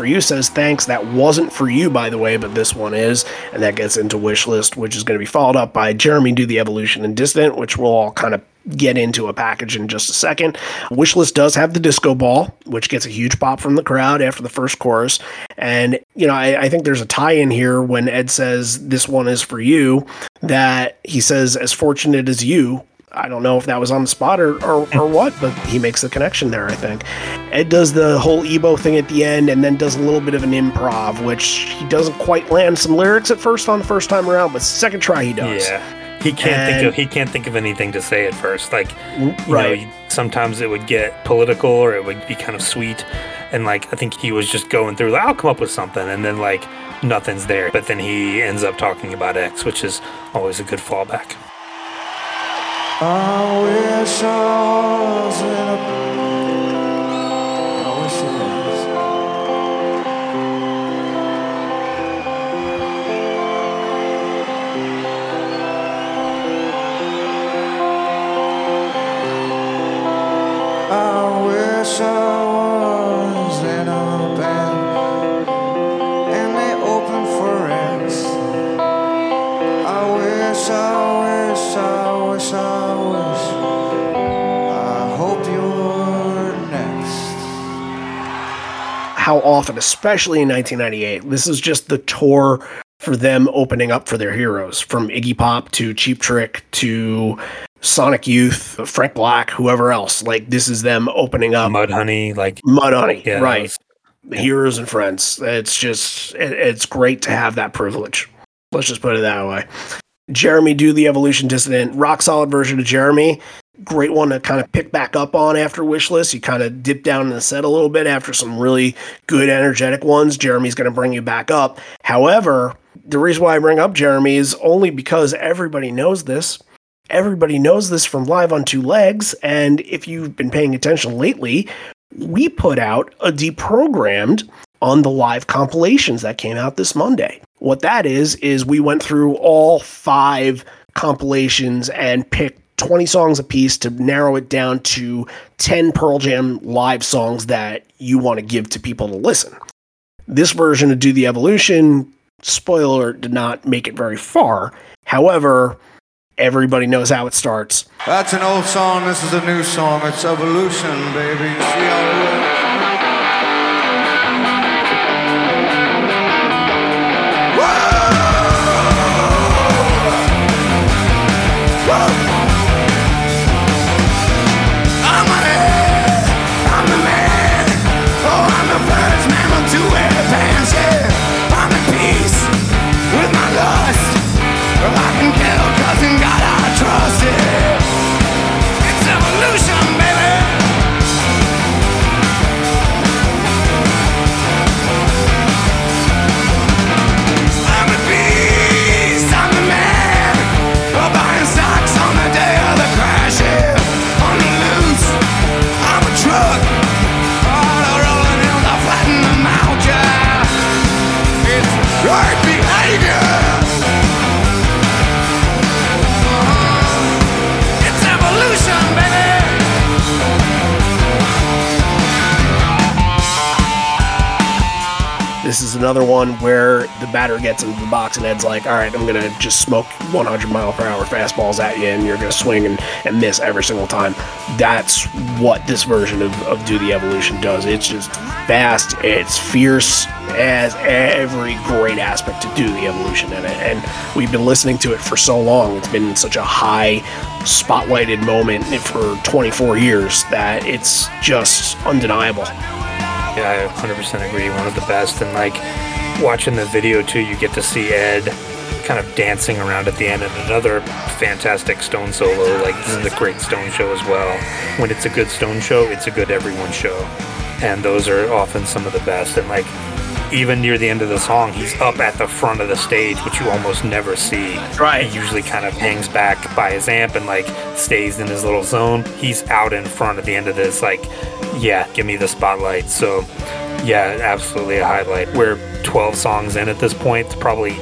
For You, says thanks. That wasn't for you, by the way, but this one is. And that gets into Wish List, which is going to be followed up by Jeremy Do the Evolution and Dissident, which we'll all kind of get into a package in just a second. Wishlist does have the disco ball, which gets a huge pop from the crowd after the first chorus. And, you know, I, I think there's a tie in here when Ed says, This one is for you, that he says, As fortunate as you. I don't know if that was on the spot or, or, or what, but he makes the connection there, I think. Ed does the whole Ebo thing at the end and then does a little bit of an improv, which he doesn't quite land some lyrics at first on the first time around, but second try he does. Yeah. He can't think of he can't think of anything to say at first. Like you right. know, sometimes it would get political or it would be kind of sweet. And like I think he was just going through like I'll come up with something and then like nothing's there. But then he ends up talking about X, which is always a good fallback. I wish I was in a. how often, especially in 1998. This is just the tour for them opening up for their heroes from Iggy Pop to Cheap Trick to Sonic Youth, Frank Black, whoever else. Like, this is them opening up Mudhoney, like Mudhoney, yeah, right? was- Heroes and friends. It's just, it, it's great to have that privilege. Let's just put it that way. Jeremy Do the Evolution Dissident, rock solid version of Jeremy. Great one to kind of pick back up on after Wishlist. You kind of dip down in the set a little bit after some really good, energetic ones. Jeremy's going to bring you back up. However, the reason why I bring up Jeremy is only because everybody knows this. Everybody knows this from Live on Two Legs. And if you've been paying attention lately, we put out a deprogrammed on the live compilations that came out this Monday. What that is, is we went through all five compilations and picked 20 songs apiece to narrow it down to 10 Pearl Jam live songs that you want to give to people to listen. This version of Do the Evolution, spoiler, did not make it very far. However, everybody knows how it starts. That's an old song. This is a new song. It's Evolution, baby. This is another one where the batter gets into the box and Ed's like, all right, I'm going to just smoke 100 mile per hour fastballs at you and you're going to swing and, and miss every single time. That's what this version of, of Do the Evolution does. It's just fast, it's fierce, as every great aspect to Do the Evolution in it. And we've been listening to it for so long. It's been such a high spotlighted moment for 24 years that it's just undeniable. Yeah, I 100% agree. One of the best. And like watching the video too, you get to see Ed kind of dancing around at the end and another fantastic Stone solo. Like this is a great Stone show as well. When it's a good Stone show, it's a good everyone show. And those are often some of the best. And like even near the end of the song, he's up at the front of the stage, which you almost never see. Right. He usually kind of hangs back by his amp and like stays in his little zone. He's out in front at the end of this, like, yeah, give me the spotlight. So, yeah, absolutely a highlight. We're 12 songs in at this point, probably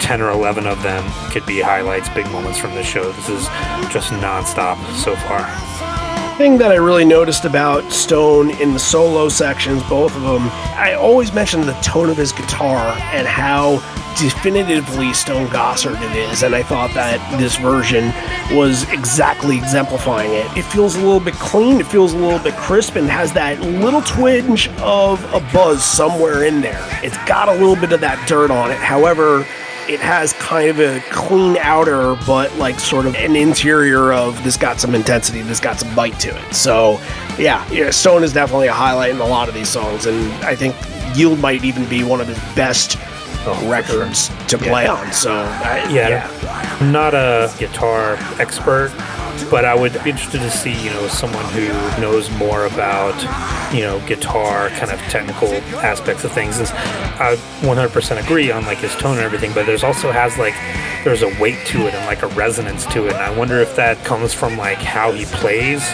10 or 11 of them could be highlights, big moments from the show. This is just nonstop so far. Thing that I really noticed about Stone in the solo sections, both of them, I always mention the tone of his guitar and how definitively Stone Gossard it is, and I thought that this version was exactly exemplifying it. It feels a little bit clean, it feels a little bit crisp, and has that little twinge of a buzz somewhere in there. It's got a little bit of that dirt on it. However, it has kind of a clean outer, but like sort of an interior of this got some intensity, this got some bite to it. So, yeah, yeah, Stone is definitely a highlight in a lot of these songs, and I think Yield might even be one of his best oh, records to play on. So, I, Yeah, yeah. I'm not a guitar expert, but I would be interested to see, you know, someone who knows more about, you know, guitar kind of technical aspects of things. Is I 100% agree on like his tone and everything, but there's also has like there's a weight to it and like a resonance to it, and I wonder if that comes from like how he plays.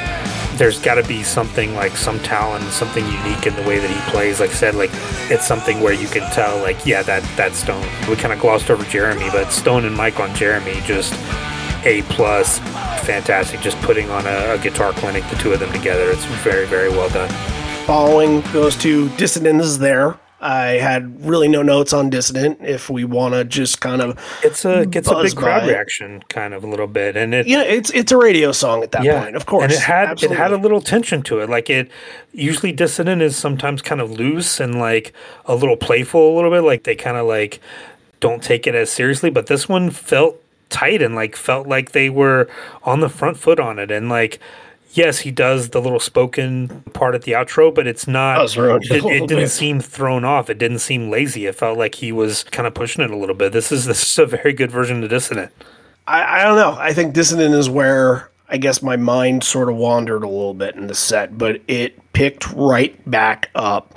There's got to be something like some talent, something unique in the way that he plays. Like I said, like it's something where you can tell, like, yeah, that that's Stone. We kind of glossed over Jeremy, but Stone and Mike on Jeremy just a plus, fantastic. Just putting on a, a guitar clinic, the two of them together. It's very, very well done. Following those two dissidents there, I had really no notes on Dissident. If we want to just kind of, It's a gets a big crowd reaction, kind of a little bit, and it know, it's it's a radio song at that point, of course. And it had it had a little tension to it. Like it usually dissident is sometimes kind of loose and like a little playful a little bit. Like they kind of like don't take it as seriously. But this one felt tight and like felt like they were on the front foot on it. And like yes, he does the little spoken part at the outro, but it's not it it, didn't seem thrown off. It didn't seem lazy. It felt like he was kind of pushing it a little bit. This is this is a very good version of Dissident. I, I don't know. I think Dissident is where I guess my mind sort of wandered a little bit in the set, but it picked right back up.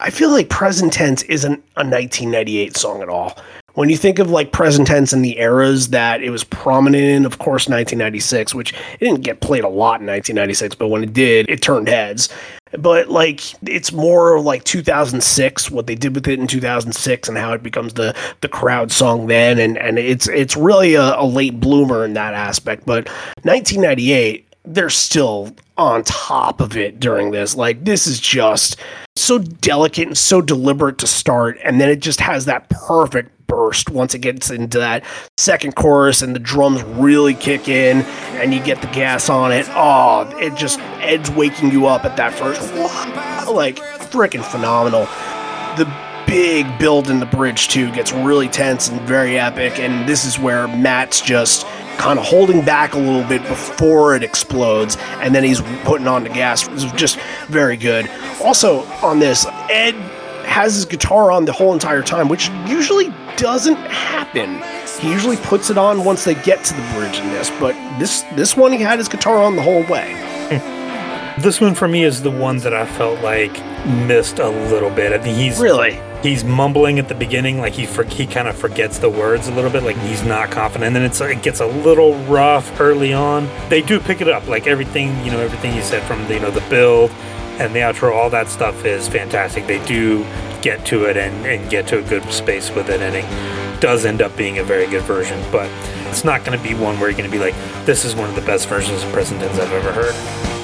I feel like Present Tense isn't a 1998 song at all. When you think of like present tense and the eras that it was prominent in, of course, 1996, which it didn't get played a lot in 1996, but when it did, it turned heads. But like it's more like 2006, what they did with it in 2006, and how it becomes the the crowd song then, and and it's it's really a, a late bloomer in that aspect. But 1998, they're still on top of it during this. Like this is just so delicate and so deliberate to start, and then it just has that perfect burst once it gets into that second chorus and the drums really kick in and you get the gas on it. Oh, it just Ed's waking you up at that first like freaking phenomenal. The big build in the bridge too gets really tense and very epic and this is where Matt's just kind of holding back a little bit before it explodes and then he's putting on the gas It's just very good also on this ed has his guitar on the whole entire time which usually doesn't happen he usually puts it on once they get to the bridge in this but this this one he had his guitar on the whole way This one for me is the one that I felt like missed a little bit. I think he's really he's mumbling at the beginning, like he for, he kind of forgets the words a little bit, like he's not confident. And then it's it gets a little rough early on. They do pick it up, like everything you know, everything you said from the, you know the build and the outro, all that stuff is fantastic. They do get to it and, and get to a good space with it, and it does end up being a very good version. But it's not going to be one where you're going to be like, this is one of the best versions of Present Tense I've ever heard.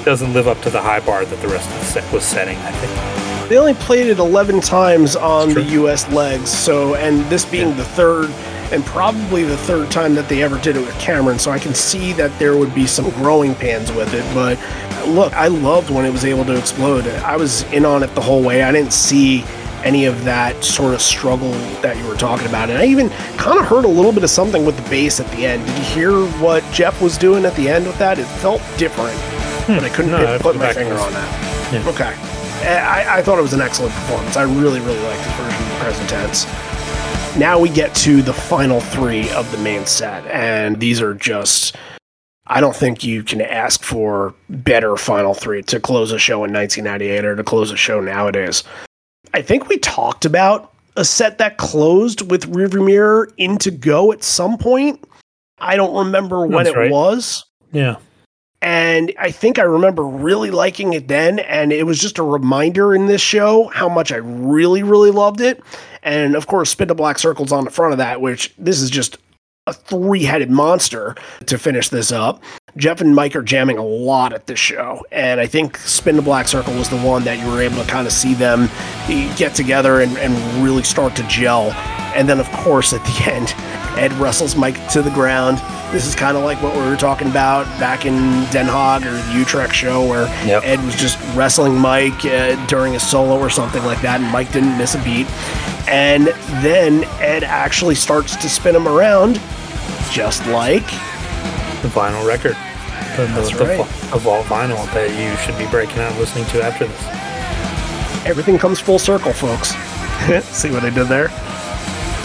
It doesn't live up to the high bar that the rest of the set was setting. I think. They only played it 11 times on the US legs, so, and this being the third and probably the third time that they ever did it with Cameron, so I can see that there would be some growing pains with it. But look, I loved when it was able to explode. I was in on it the whole way. I didn't see any of that sort of struggle that you were talking about. And I even kind of heard a little bit of something with the bass at the end. Did you hear what Jeff was doing at the end with that? It felt different, hmm. but I couldn't No, put- I have to put my finger on that. Yeah. Okay. Eh, I, I thought it was an excellent performance. I really, really liked this version of the present tense. Now we get to the final three of the main set, and these are just. I don't think you can ask for better final three to close a show in 1998 or to close a show nowadays. I think we talked about a set that closed with Rearview Mirror into Go at some point. I don't remember when That's it right. was Yeah. and I think I remember really liking it then, and it was just a reminder in this show how much I really, really loved it. And of course, Spin the Black Circles on the front of that, which this is just a three headed monster to finish this up. Jeff and Mike are jamming a lot at this show, and I think Spin the Black Circle was the one that you were able to kind of see them get together and, and really start to gel. And then, of course, at the end, Ed wrestles Mike to the ground. This is kind of like what we were talking about back in Den Haag or the Utrecht show, where Yep. Ed was just wrestling Mike uh, during a solo or something like that, and Mike didn't miss a beat. And then Ed actually starts to spin him around, just like The vinyl record. The, the, That's the, right. the vault vinyl that you should be breaking out and listening to after this. everything comes full circle, folks. See what I did there?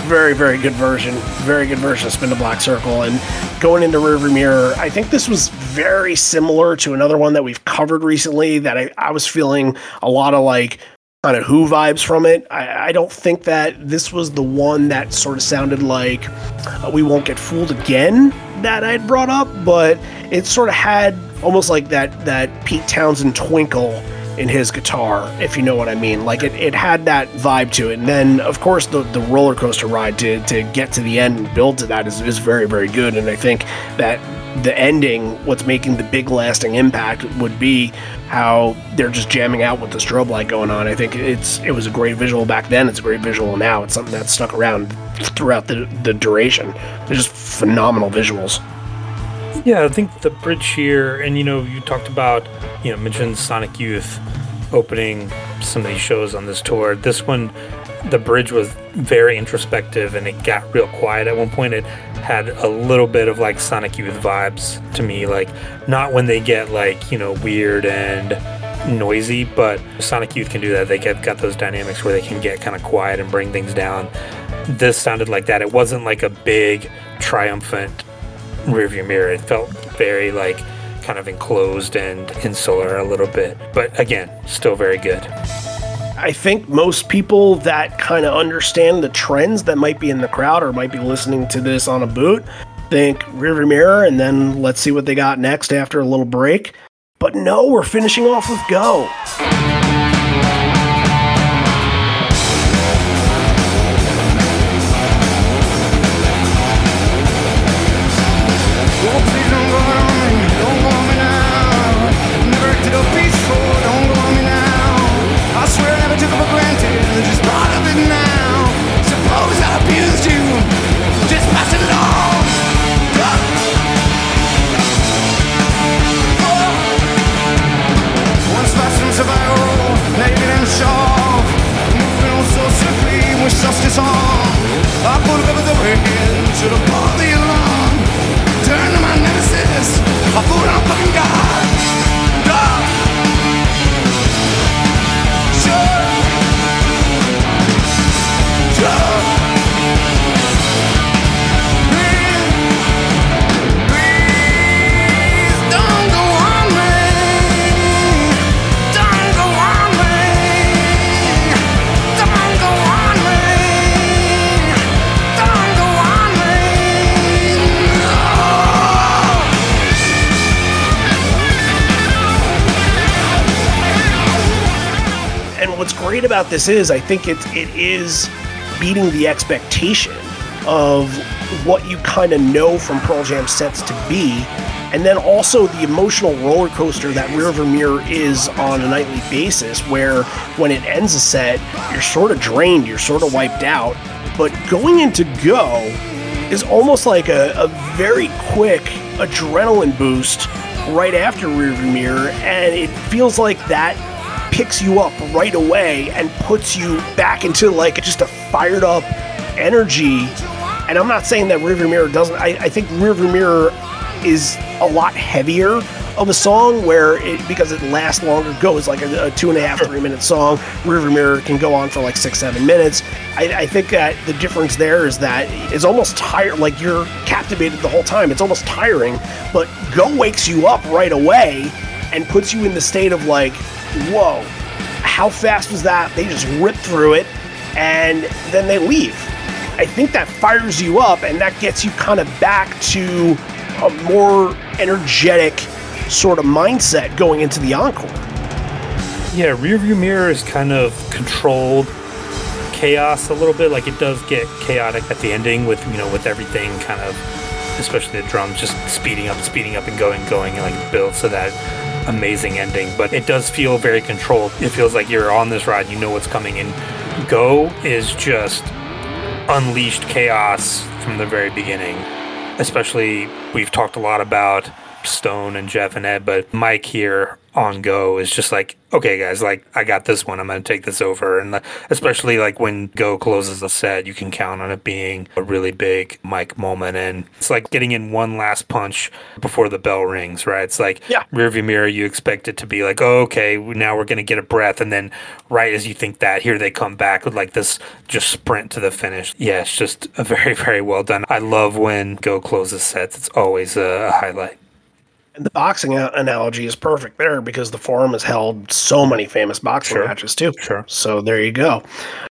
Very, very good version. Very good version of Spin the Black Circle. And going into Rearview Mirror, I think this was very similar to another one that we've covered recently that I, I was feeling a lot of like kind of Who vibes from it. I, I don't think that this was the one that sort of sounded like uh, We Won't Get Fooled Again that I'd brought up, but it sort of had almost like that, that Pete Townshend twinkle in his guitar, if you know what I mean. Like it, it had that vibe to it. And then of course the, the roller coaster ride to, to get to the end and build to that is, is very, very good. And I think that the ending, what's making the big lasting impact would be how they're just jamming out with the strobe light going on. I think it's it was a great visual back then, it's a great visual now. It's something that's stuck around throughout the, the duration. They're just phenomenal visuals. Yeah, I think the bridge here, and you know, you talked about, you know, mentioned Sonic Youth opening some of these shows on this tour. This one, the bridge was very introspective and it got real quiet at one point. It had a little bit of like Sonic Youth vibes to me, like not when they get like, you know, weird and noisy, but Sonic Youth can do that. They get got those dynamics where they can get kind of quiet and bring things down. This sounded like that. It wasn't like a big triumphant rearview mirror. It felt very like kind of enclosed and insular a little bit. But again, still very good. I think most people that kind of understand the trends that might be in the crowd or might be listening to this on a boot think rearview mirror and then let's see what they got next after a little break. But no, we're finishing off with go. About this is I think it it is beating the expectation of what you kind of know from Pearl Jam sets to be, and then also the emotional roller coaster that Rearview Mirror is on a nightly basis, where when it ends a set, you're sort of drained, you're sort of wiped out, but going into go is almost like a, a very quick adrenaline boost right after Rearview Mirror, and it feels like that picks you up right away and puts you back into like just a fired up energy. And I'm not saying that Rearview Mirror doesn't. I, I think Rearview Mirror is a lot heavier of a song where it because it lasts longer. Go is like a, a two and a half, three minute song. Rearview Mirror can go on for like six, seven minutes. I, I think that the difference there is that it's almost tired. Like you're captivated the whole time. It's almost tiring. But Go wakes you up right away and puts you in the state of like, whoa, how fast was that? They just rip through it and then they leave. I think that fires you up and that gets you kind of back to a more energetic sort of mindset going into the encore. Yeah, rearview mirror is kind of controlled chaos a little bit. Like it does get chaotic at the ending with you know with everything kind of especially the drums just speeding up, speeding up, and going, going, and like builds to that amazing ending. But it does feel very controlled. It feels like you're on this ride, you know what's coming, and Go is just unleashed chaos from the very beginning. Especially, we've talked a lot about Stone and Jeff and Ed, but Mike here on Go is just like, okay, guys, like I got this one. I'm going to take this over. And especially like when Go closes the set, you can count on it being a really big Mike moment. And it's like getting in one last punch before the bell rings, right? It's like Yeah. rearview mirror. You expect it to be like, oh, okay, now we're going to get a breath. And then right as you think that, here they come back with like this just sprint to the finish. Yeah, it's just a very, very well done. I love when Go closes sets. It's always a, a highlight. And the boxing analogy is perfect there because the forum has held so many famous boxing Sure. matches too. Sure. So there you go.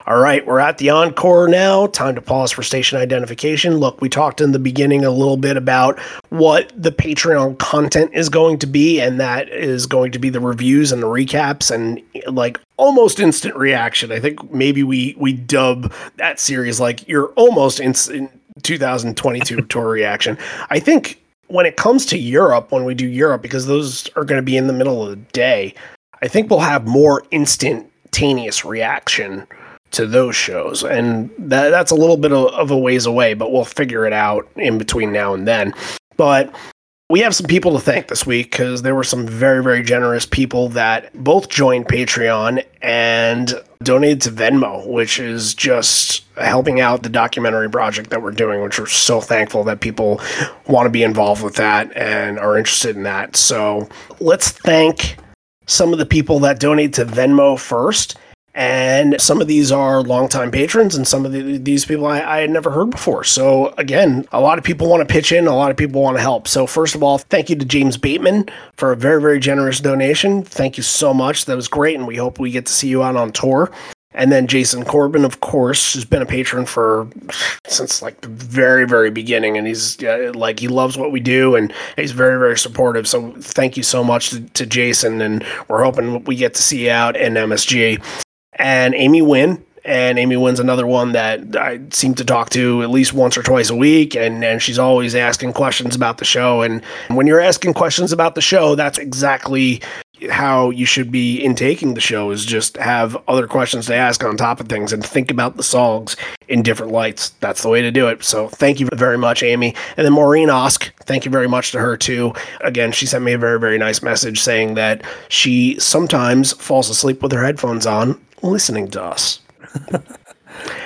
All right, we're at the encore now. Time to pause for station identification. Look, we talked in the beginning a little bit about what the Patreon content is going to be, and that is going to be the reviews and the recaps and like almost instant reaction. I think maybe we we dub that series like your almost instant 2022 tour reaction. I think when it comes to Europe, when we do Europe, because those are going to be in the middle of the day, I think we'll have more instantaneous reaction to those shows. And that, that's a little bit of, of a ways away, but we'll figure it out in between now and then. But we have some people to thank this week because there were some very, very generous people that both joined Patreon and donated to Venmo, which is just helping out the documentary project that we're doing, which we're so thankful that people want to be involved with that and are interested in that. So let's thank some of the people that donate to Venmo first. And some of these are longtime patrons, and some of the, these people I, I had never heard before. So, again, a lot of people want to pitch in, a lot of people want to help. So, first of all, thank you to James Bateman for a very, very generous donation. Thank you so much. That was great, and we hope we get to see you out on tour. And then Jason Corbin, of course, has been a patron for since like the very, very beginning, and he's like he loves what we do, and he's very, very supportive. So thank you so much to, to Jason, and we're hoping we get to see you out in MSG. And Amy Wynn, and Amy Wynn's another one that I seem to talk to at least once or twice a week, and, and she's always asking questions about the show. And when you're asking questions about the show, that's exactly how you should be intaking the show is just have other questions to ask on top of things and think about the songs in different lights. That's the way to do it. So thank you very much, Amy. And then Maureen Osk, thank you very much to her too. Again, she sent me a very, very nice message saying that she sometimes falls asleep with her headphones on listening to us.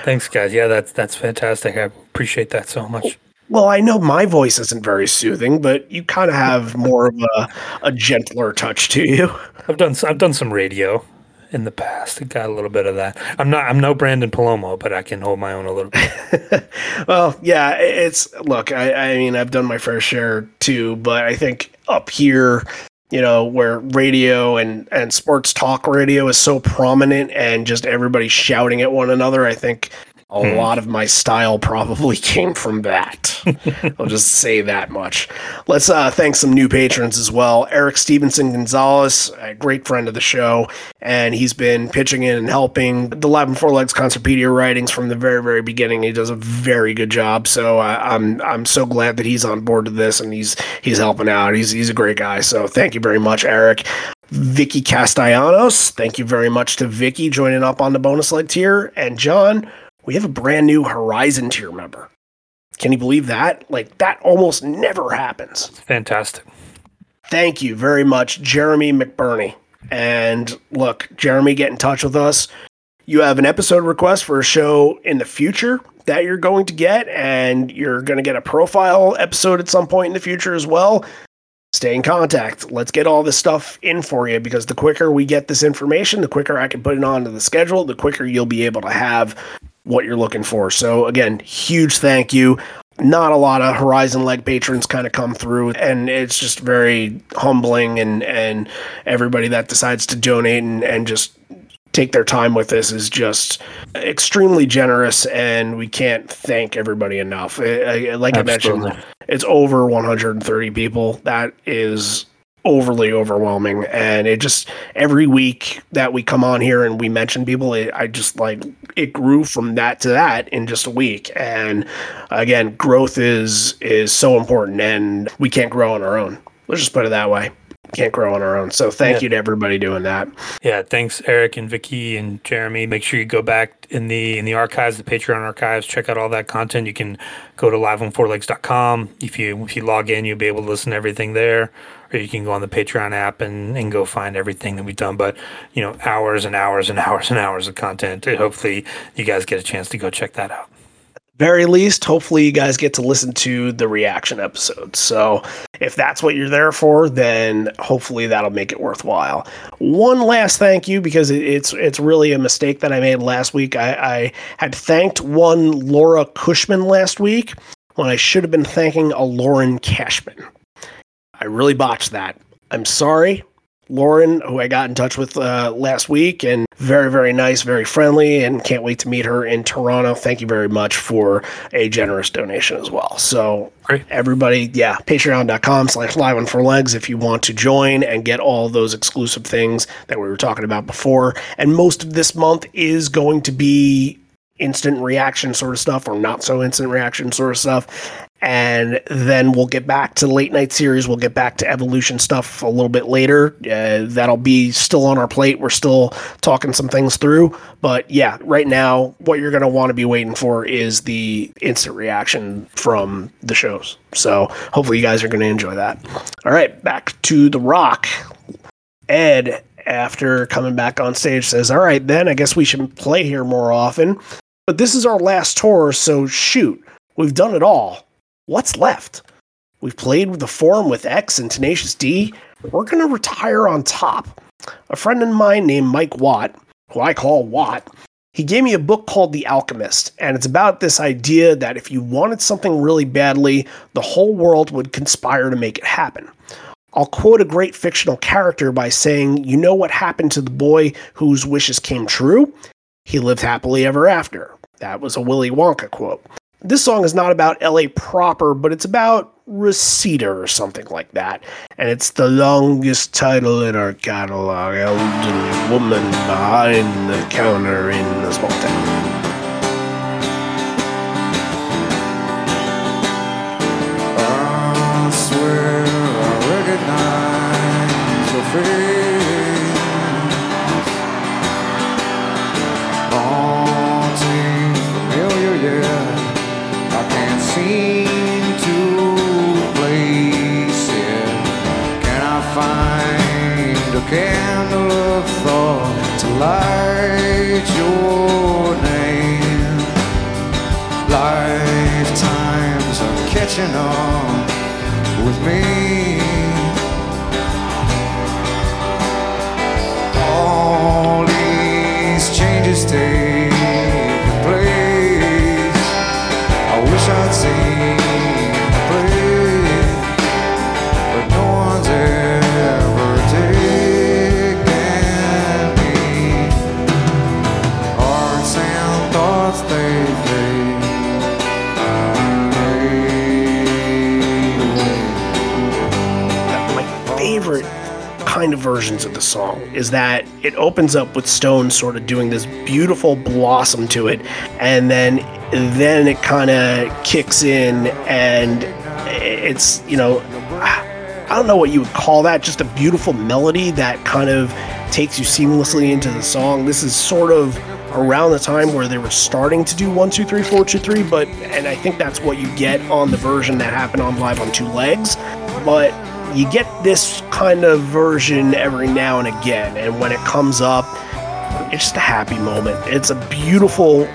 Thanks, guys. Yeah, that's that's fantastic. I appreciate that so much. Well, I know my voice isn't very soothing, but you kind of have more of a, a gentler touch to you. I've done I've done some radio in the past. I got a little bit of that. I'm not I'm no Brandon Palomo, but I can hold my own a little bit. Well, yeah, it's look, I, I mean, I've done my fair share too, but I think up here, you know, where radio and, and sports talk radio is so prominent and just everybody shouting at one another, I think a lot of my style probably came from that. I'll just say that much. Let's uh, thank some new patrons as well. Eric Stevenson Gonzalez, a great friend of the show, and he's been pitching in and helping the Live on Four Legs Concertpedia writings from the very, very beginning. He does a very good job. So uh, I'm I'm so glad that he's on board to this and he's he's helping out. He's he's a great guy. So thank you very much, Eric. Vicky Castellanos, thank you very much to Vicky joining up on the bonus leg tier. And John, we have a brand new Horizon tier member. Can you believe that? Like that almost never happens. Fantastic. Thank you very much, Jeremy McBurney. And look, Jeremy, get in touch with us. You have an episode request for a show in the future that you're going to get, and you're going to get a profile episode at some point in the future as well. Stay in contact. Let's get all this stuff in for you because the quicker we get this information, the quicker I can put it onto the schedule, the quicker you'll be able to have what you're looking for. So, again, huge thank you not a lot of Horizon Leg patrons kind of come through, and it's just very humbling. And and everybody that decides to donate and and just take their time with this is just extremely generous, and we can't thank everybody enough. Like I mentioned, it's over 130 people. That is overly overwhelming and it just every week that we come on here and we mention people it, i just like it grew from that to that in just a week and again growth is is so important and we can't grow on our own let's just put it that way can't grow on our own so thank Yeah. you to everybody doing that Yeah, thanks Eric and Vicky and Jeremy. Make sure you go back in the in the archives, the Patreon archives, check out all that content. You can go to liveonfourlegs.com. If you if you log in, you'll be able to listen to everything there. You can go on the Patreon app and, and go find everything that we've done. But you know, hours and hours and hours and hours of content. And hopefully you guys get a chance to go check that out. very least, hopefully you guys get to listen to the reaction episodes. So if that's what you're there for, then hopefully that'll make it worthwhile. One last thank you because it's it's really a mistake that I made last week. I, I had thanked one Laura Cushman last week when I should have been thanking a Lauren Cashman. I really botched that. I'm sorry. Lauren, who I got in touch with uh, last week, and very, very nice, very friendly, and can't wait to meet her in Toronto. Thank you very much for a generous donation as well. So, Great. everybody, yeah, patreon.com slash live on four legs if you want to join and get all those exclusive things that we were talking about before. And most of this month is going to be instant reaction sort of stuff or not so instant reaction sort of stuff. And then we'll get back to late night series. We'll get back to evolution stuff a little bit later. Uh, that'll be still on our plate. We're still talking some things through. But yeah, right now, what you're going to want to be waiting for is the instant reaction from the shows. So hopefully, you guys are going to enjoy that. All right, back to The Rock. Ed, after coming back on stage, says, All right, then I guess we should play here more often. But this is our last tour, so shoot, we've done it all. What's left? We've played with the Forum with X and Tenacious D. We're going to retire on top. A friend of mine named Mike Watt, who I call Watt, he gave me a book called The Alchemist, and it's about this idea that if you wanted something really badly, the whole world would conspire to make it happen. I'll quote a great fictional character by saying, You know what happened to the boy whose wishes came true? He lived happily ever after. That was a Willy Wonka quote. This song is not about LA proper, but it's about Reseda or something like that. And it's the longest title in our catalog. Elderly woman behind the counter in a small town. Is that it opens up with Stone sort of doing this beautiful blossom to it, and then then it kind of kicks in, and it's you know I don't know what you would call that, just a beautiful melody that kind of takes you seamlessly into the song. This is sort of around the time where they were starting to do one, two, three, four, two, three, but and I think that's what you get on the version that happened on Live on Two Legs. But you get this kind of version every now and again, and when it comes up, it's just a happy moment. It's a beautiful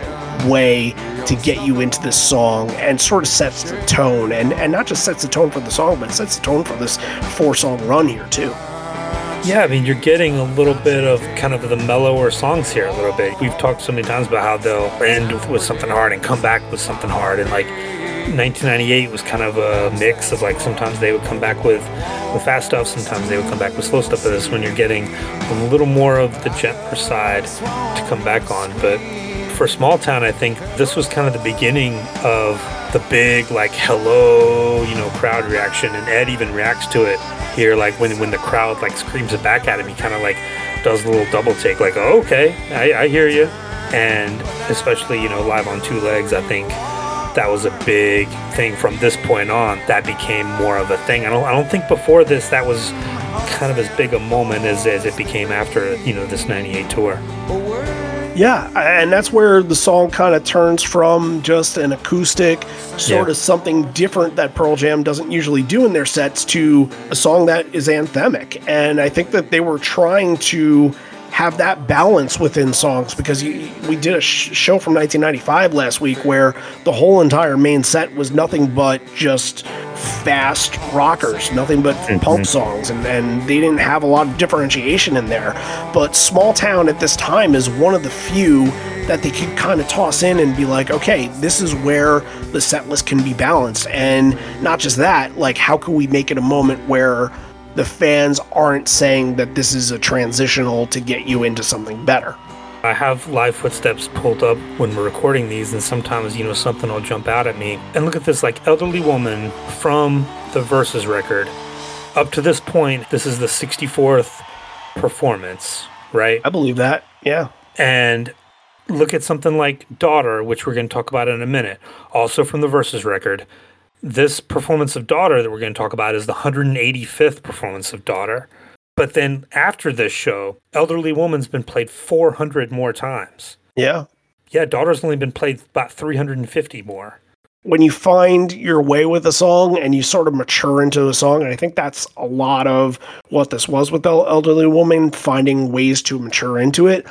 way to get you into this song and sort of sets the tone and, and not just sets the tone for the song, but sets the tone for this four song run here too. Yeah, I mean, you're getting a little bit of kind of the mellower songs here a little bit. We've talked so many times about how they'll end with something hard and come back with something hard. And like 1998 was kind of a mix of like sometimes they would come back with, the fast stuff, sometimes they would come back with slow stuff. But this when you're getting a little more of the gentler side to come back on. But for Small Town, I think this was kind of the beginning of the big like hello, you know, crowd reaction, and Ed even reacts to it here, like when when the crowd like screams it back at him, he kind of like does a little double take, like oh, okay, I, I hear you, and especially you know live on two legs, I think that was a big thing from this point on that became more of a thing. I don't I don't think before this that was kind of as big a moment as, as it became after you know this 98 tour Yeah, and that's where the song kind of turns from just an acoustic, sort Yeah. of something different that Pearl Jam doesn't usually do in their sets, to a song that is anthemic. And I think that they were trying to have that balance within songs because you, we did a sh- show from 1995 last week where the whole entire main set was nothing but just fast rockers, nothing but mm-hmm. punk songs, and, and they didn't have a lot of differentiation in there. But Small Town at this time is one of the few that they could kind of toss in and be like, okay, this is where the set list can be balanced. And not just that, like, how can we make it a moment where the fans aren't saying that this is a transitional to get you into something better? I have live footsteps pulled up when we're recording these, and sometimes, you know, something will jump out at me. And look at this like elderly woman from the Versus record. Up to this point, this is the 64th performance, right? I believe that. Yeah. And look at something like Daughter, which we're going to talk about in a minute, also from the Versus record. This performance of Daughter that we're going to talk about is the 185th performance of Daughter. But then after this show, Elderly Woman's been played 400 more times. Yeah. Yeah, Daughter's only been played about 350 more. when you find your way with a song and you sort of mature into a song, and I think that's a lot of what this was with the elderly woman, finding ways to mature into it,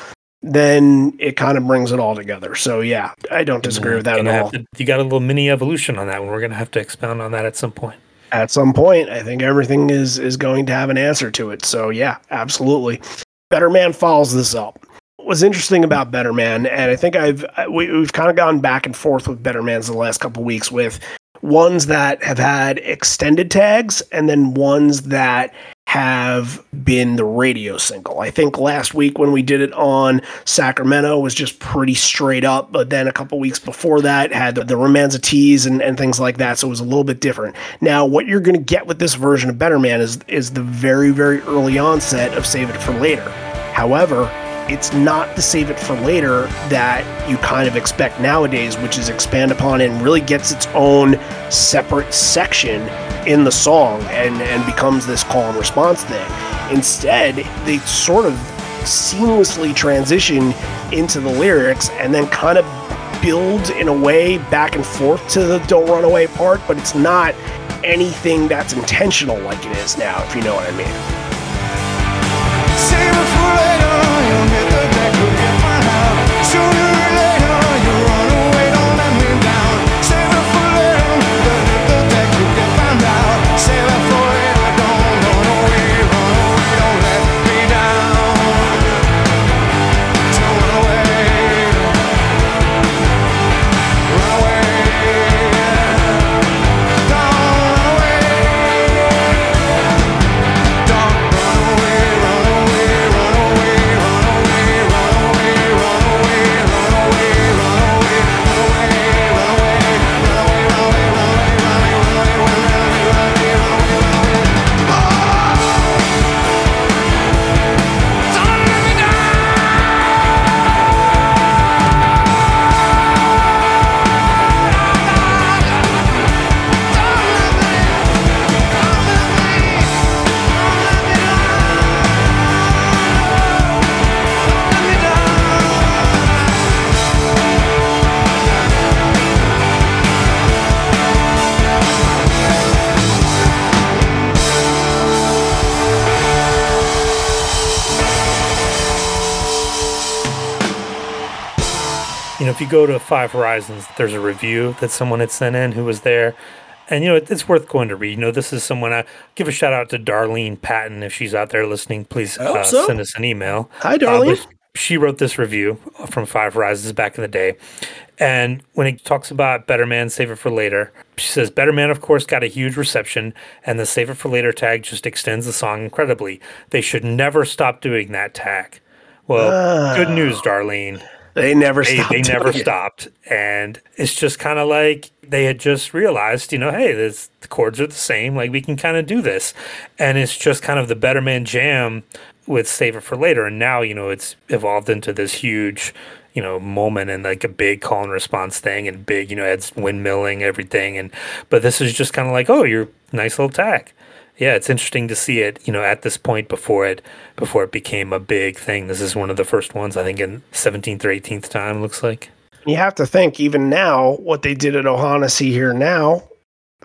then it kind of brings it all together. So yeah, I don't disagree with that at all. to- you got a little mini evolution on that one. We're going to have to expound on that at some point. At some point, I think everything is is going to have an answer to it. So yeah, absolutely. Better Man follows this up. What was interesting about Better Man, and I think I've we, we've kind of gone back and forth with Better Man's the last couple weeks with ones that have had extended tags and then ones that have been the radio single. I think last week when we did it on Sacramento was just pretty straight up, but then a couple weeks before that had the, the Romanza teas and, and things like that, so it was a little bit different. Now, what you're going to get with this version of Better Man is is the very very early onset of Save It for Later. However, it's not the save it for later that you kind of expect nowadays, which is expand upon and really gets its own separate section in the song and, and becomes this call and response thing. Instead, they sort of seamlessly transition into the lyrics and then kind of build in a way back and forth to the don't run away part, but it's not anything that's intentional like it is now, if you know what I mean. Tell me the if you go to Five Horizons, there's a review that someone had sent in who was there. And, you know, it, it's worth going to read. You know, this is someone, I give a shout out to Darlene Patton. If she's out there listening, please uh, so. send us an email. Hi, Uh, Darlene. but she wrote this review from Five Horizons back in the day. And when he talks about Better Man, Save It for Later, she says, Better Man, of course, got a huge reception, and the Save It for Later tag just extends the song incredibly. They should never stop doing that tag. Well, good news, Darlene. They never stopped. they never stopped. And it's just kind of like they had just realized, you know, hey, this, the chords are the same. Like we can kind of do this. And it's just kind of the Better Man jam with Save It for Later. And now, you know, it's evolved into this huge, you know, moment and like a big call and response thing and big, you know, Ed's windmilling everything. And, but this is just kind of like, oh, you're nice little tag. Yeah, it's interesting to see it, you know, at this point before it before it became a big thing. This is one of the first ones, I think, in seventeenth or eighteenth time. Looks like. You have to think, even now, what they did at Ohana, Sea.Hear.Now,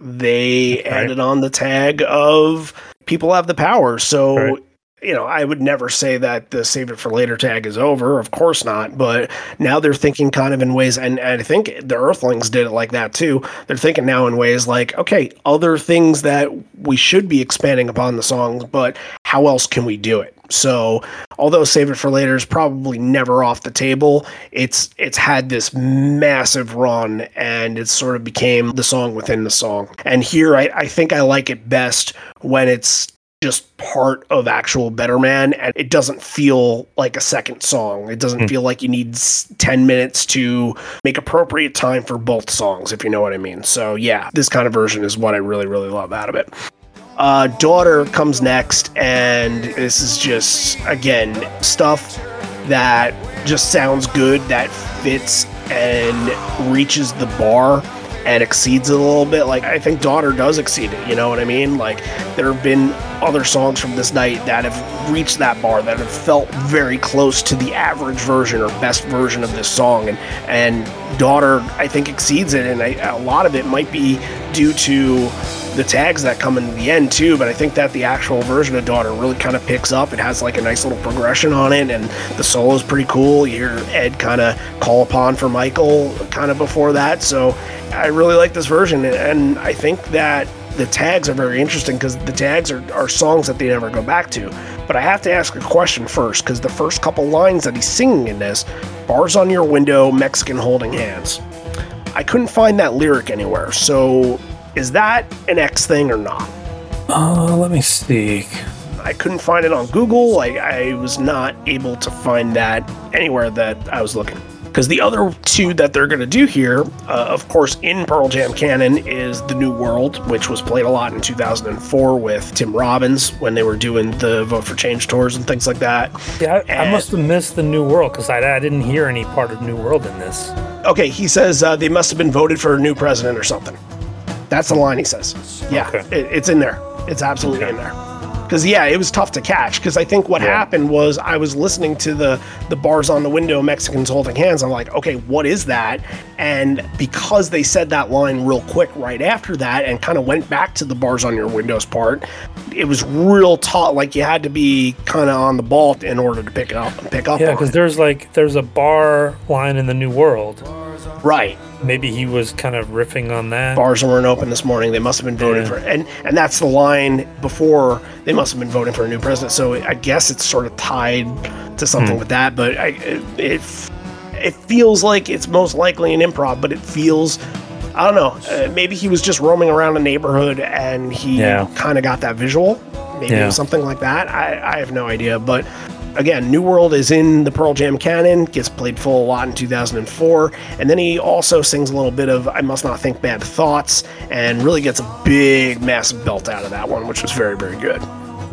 they Right. added on the tag of people have the power. So, Right. You know, I would never say that the save it for later tag is over. Of course not. But now they're thinking kind of in ways, and, and I think the Earthlings did it like that too. They're thinking now in ways like, okay, other things that we should be expanding upon the songs, but how else can we do it? So, although Save It for Later is probably never off the table, it's it's had this massive run and it sort of became the song within the song. And here I, I think I like it best when it's just part of actual Better Man and it doesn't feel like a second song. It doesn't feel like you need 10 minutes to make appropriate time for both songs, if you know what I mean. So, yeah, this kind of version is what I really, really love out of it. Uh, Daughter comes next, and this is just, again, stuff that just sounds good, that fits and reaches the bar and exceeds it a little bit. Like, I think Daughter does exceed it, you know what I mean? Like, there have been other songs from this night that have reached that bar, that have felt very close to the average version or best version of this song. And, and Daughter, I think, exceeds it, and I, a lot of it might be due to the tags that come in the end too but i think that the actual version of daughter really kind of picks up. It has like a nice little progression on it and the solo is pretty cool. You hear ed kind of call upon for michael kind of before that so i really like this version and i think that the tags are very interesting because the tags are, are songs that they never go back to. But i have to ask a question first because the first couple lines that he's singing in this bars on your window mexican holding hands. I couldn't find that lyric anywhere so is that an X thing or not? Uh, let me see. I couldn't find it on Google. I, I was not able to find that anywhere that I was looking. Because the other two that they're going to do here, uh, of course, in Pearl Jam canon, is The New World, which was played a lot in 2004 with Tim Robbins when they were doing the Vote for Change tours and things like that. Yeah, I, I must have missed the New World because I, I didn't hear any part of New World in this. Okay, he says uh, they must have been voted for a new president or something. That's the line he says. Yeah, Okay. it, it's in there. It's absolutely in there. Because yeah, it was tough to catch. Because I think what happened was I was listening to the the bars on the window, Mexicans holding hands. I'm like, okay, what is that? And because they said that line real quick right after that, and kind of went back to the bars on your windows part, it was real taut. Like you had to be kind of on the ball in order to pick it up and pick up. Yeah, because there's like there's a bar line in the New World. Right. Maybe he was kind of riffing on that. bars weren't open this morning. They must have been voting Yeah. for and and that's the line before they must have been voting for a new president. So I guess it's sort of tied to something with that. But I, it, it it feels like it's most likely an improv, but it feels I don't know. Uh, maybe he was just roaming around a neighborhood and he Yeah. kind of got that visual. Maybe it Yeah. was something like that. I, I have no idea. But again, New World is in the Pearl Jam canon, gets played full a lot in 2004. And then he also sings a little bit of I Must Not Think Bad Thoughts and really gets a big, massive belt out of that one, which was very, very good.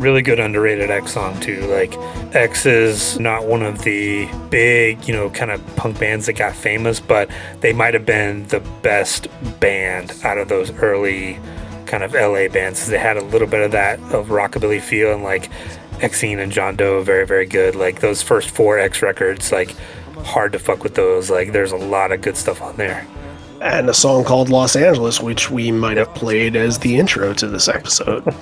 really good underrated X song too. Like X is not one of the big, you know, kind of punk bands that got famous, but they might have been the best band out of those early kind of LA bands. They had a little bit of that of rockabilly feel and like Exene and John Doe very very good. Like those first four X records, like hard to fuck with those. Like there's a lot of good stuff on there. And a song called Los Angeles, which we might have played as the intro to this episode.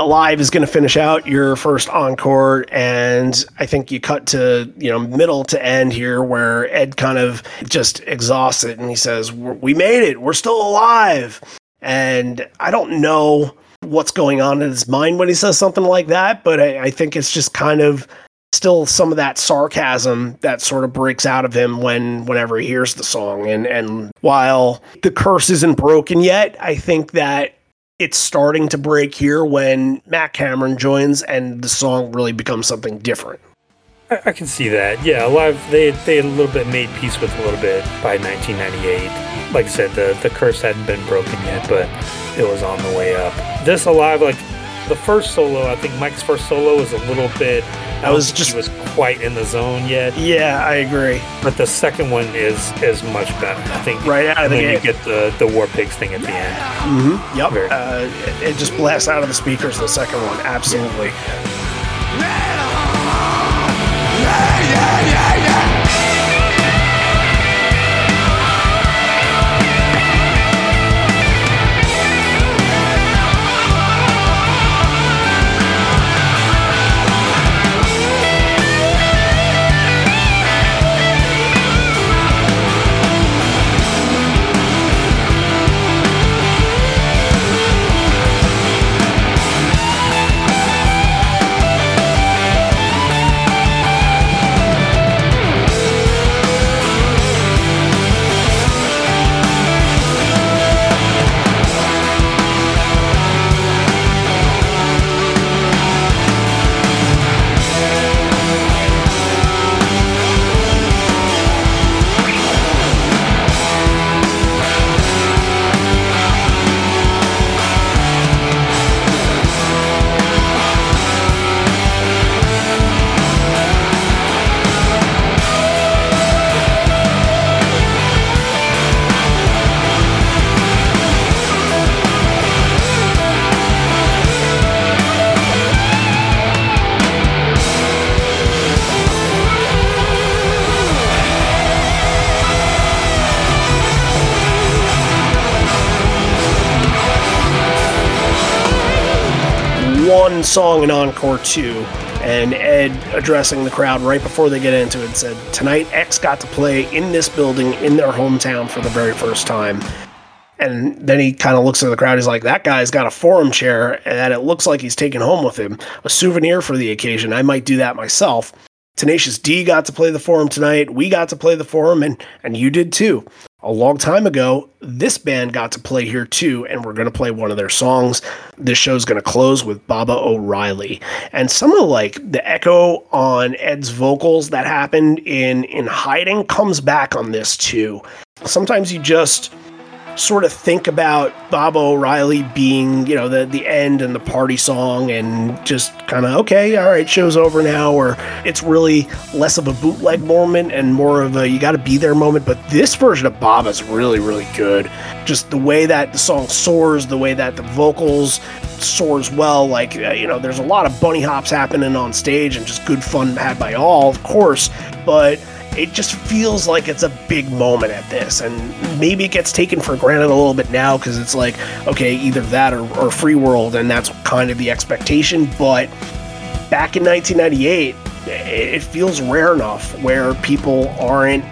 Alive is going to finish out your first encore, and I think you cut to you know middle to end here, where Ed kind of just exhausts it, and he says, "We made it. We're still alive." And I don't know what's going on in his mind when he says something like that, but I, I think it's just kind of still some of that sarcasm that sort of breaks out of him when whenever he hears the song and and while the curse isn't broken yet i think that it's starting to break here when matt cameron joins and the song really becomes something different I, I can see that. Yeah, live they they had a little bit made peace with a little bit by 1998. Like I said, the the curse hadn't been broken yet, but it was on the way up. This alive, like the first solo, I think Mike's first solo was a little bit. I I was just- he was quite in the zone yet, Yeah, I agree. but the second one is is much better. I think Right out of and the then you get the the War Pigs thing at the end. Yep. Very- Uh, it, it just blasts out of the speakers. The second one, absolutely. one song in Encore 2, and Ed addressing the crowd right before they get into it said, Tonight, X got to play in this building in their hometown for the very first time. And then he kind of looks at the crowd. He's like, That guy's got a forum chair that it looks like he's taking home with him. A souvenir for the occasion. I might do that myself. Tenacious D got to play the forum tonight. We got to play the forum, and, and you did too. A long time ago, this band got to play here too, and we're going to play one of their songs. This show's going to close with Baba O'Riley. And some of like the echo on Ed's vocals that happened in in hiding comes back on this too. Sometimes you just sort of think about Bob O'Reilly being, you know, the the end and the party song and just kind of okay, all right, show's over now or it's really less of a bootleg moment and more of a you got to be there moment, but this version of Bob is really really good. Just the way that the song soars, the way that the vocals soars well, like uh, you know, there's a lot of bunny hops happening on stage and just good fun had by all, of course, but it just feels like it's a big moment at this. And maybe it gets taken for granted a little bit now because it's like okay either that or, or free world and that's kind of the expectation. But back in 1998 it feels rare enough where people aren't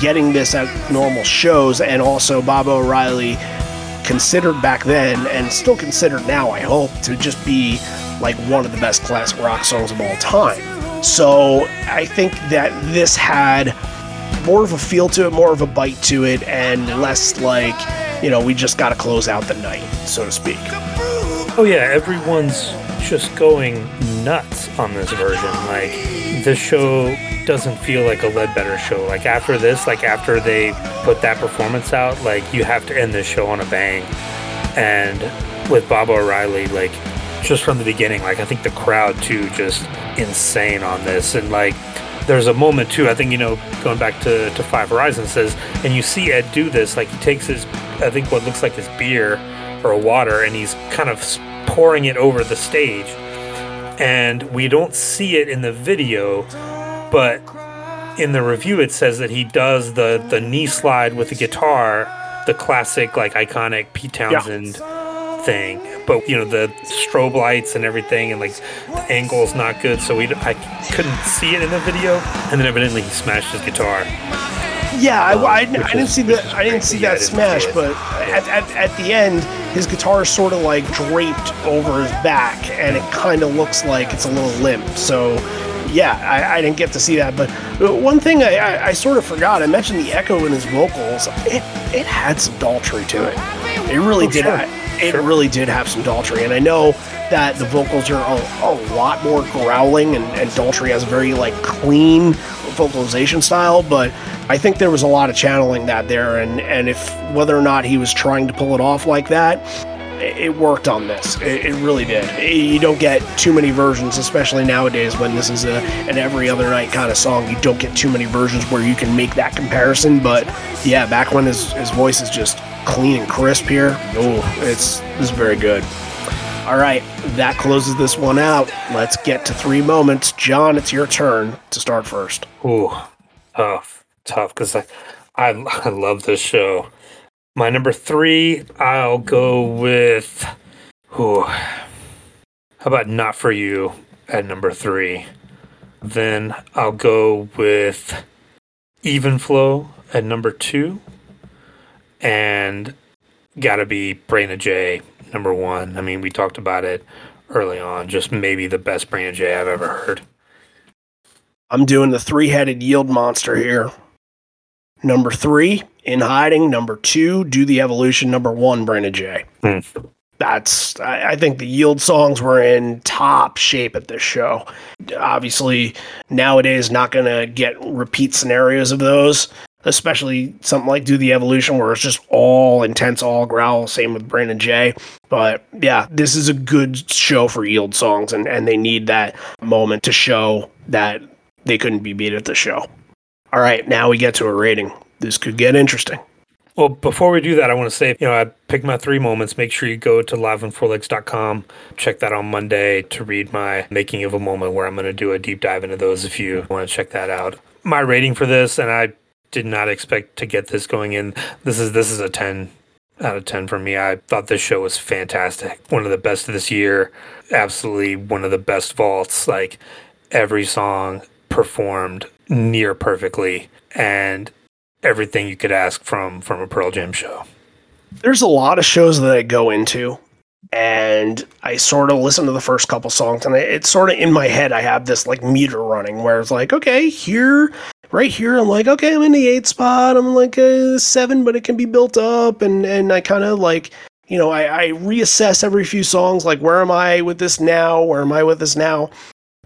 getting this at normal shows. And also bob o'reilly considered back then and still considered now i hope to just be like one of the best classic rock songs of all time so I think that this had more of a feel to it, more of a bite to it, and less like, you know, we just got to close out the night, so to speak. Oh yeah, everyone's just going nuts on this version. Like this show doesn't feel like a Ledbetter show. Like after this, like after they put that performance out, like you have to end this show on a bang. And with Bob O'Reilly, like just from the beginning, like I think the crowd too just insane on this. And like there's a moment too, I think, you know, going back to, to Five Horizons says, and you see Ed do this, like he takes his I think what looks like his beer or water and he's kind of pouring it over the stage. And we don't see it in the video, but in the review it says that he does the the knee slide with the guitar, the classic like iconic Pete Townshend thing. But you know the strobe lights and everything, and like the angle's not good, so we I couldn't see it in the video. And then evidently he smashed his guitar. Yeah, I, I, I didn't see is I didn't see. Yeah, that didn't smash, see but at, at, at the end, his guitar is sort of like draped over his back, and it kind of looks like it's a little limp. So, yeah, I, I didn't get to see that. But uh, one thing I, I, I sort of forgot, I mentioned the echo in his vocals. It it had some Daltrey to it. It really Oh, did. sure. It really did have some Daltrey. And I know that the vocals are a, a lot more growling, and, and Daltrey has a very like clean vocalization style, but I think there was a lot of channeling that there, and and if whether or not he was trying to pull it off like that, it worked on this. It, it really did. You don't get too many versions, especially nowadays when this is a an every other night kind of song. You don't get too many versions where you can make that comparison. But yeah, back when his his voice is just clean and crisp here, oh, it's is very good. All right, that closes this one out. Let's get to three moments. John, it's your turn to start first. Ooh, tough, tough. Because I, I, I love this show. My number three, I'll go with. How about "Not for You" at number three? Then I'll go with "Even Flow" at number two, and gotta be "Brain of J" number one. I mean, we talked about it early on. Just maybe the best "Brain of J" I've ever heard. I'm doing the three headed yield monster here. Number three, in hiding. Number two, do the evolution. Number one, Brain of J. Hmm. That's, I, I think the yield songs were in top shape at this show. Obviously, nowadays, not going to get repeat scenarios of those, especially something like Do the Evolution, where it's just all intense, all growl. Same with Brain of J. But yeah, this is a good show for yield songs, and, and they need that moment to show that they couldn't be beat at the show. All right, now we get to a rating. This could get interesting. Well, before we do that, I want to say, you know, I picked my three moments. Make sure you go to liveonfourlegs.com. Check that on Monday to read my making of a moment where I'm going to do a deep dive into those if you want to check that out. My rating for this, and I did not expect to get this going in. This is this is a 10 out of 10 for me. I thought this show was fantastic. One of the best of this year. Absolutely one of the best vaults. Like every song performed near perfectly and everything you could ask from from a Pearl Jam show. There's a lot of shows that I go into, and I sort of listen to the first couple songs, and it's sort of in my head. I have this like meter running where it's like, okay, here, right here, I'm like, okay, I'm in the eight spot. I'm like a seven, but it can be built up, and and I kind of like. You know, I, I reassess every few songs, like where am I with this now? Where am I with this now?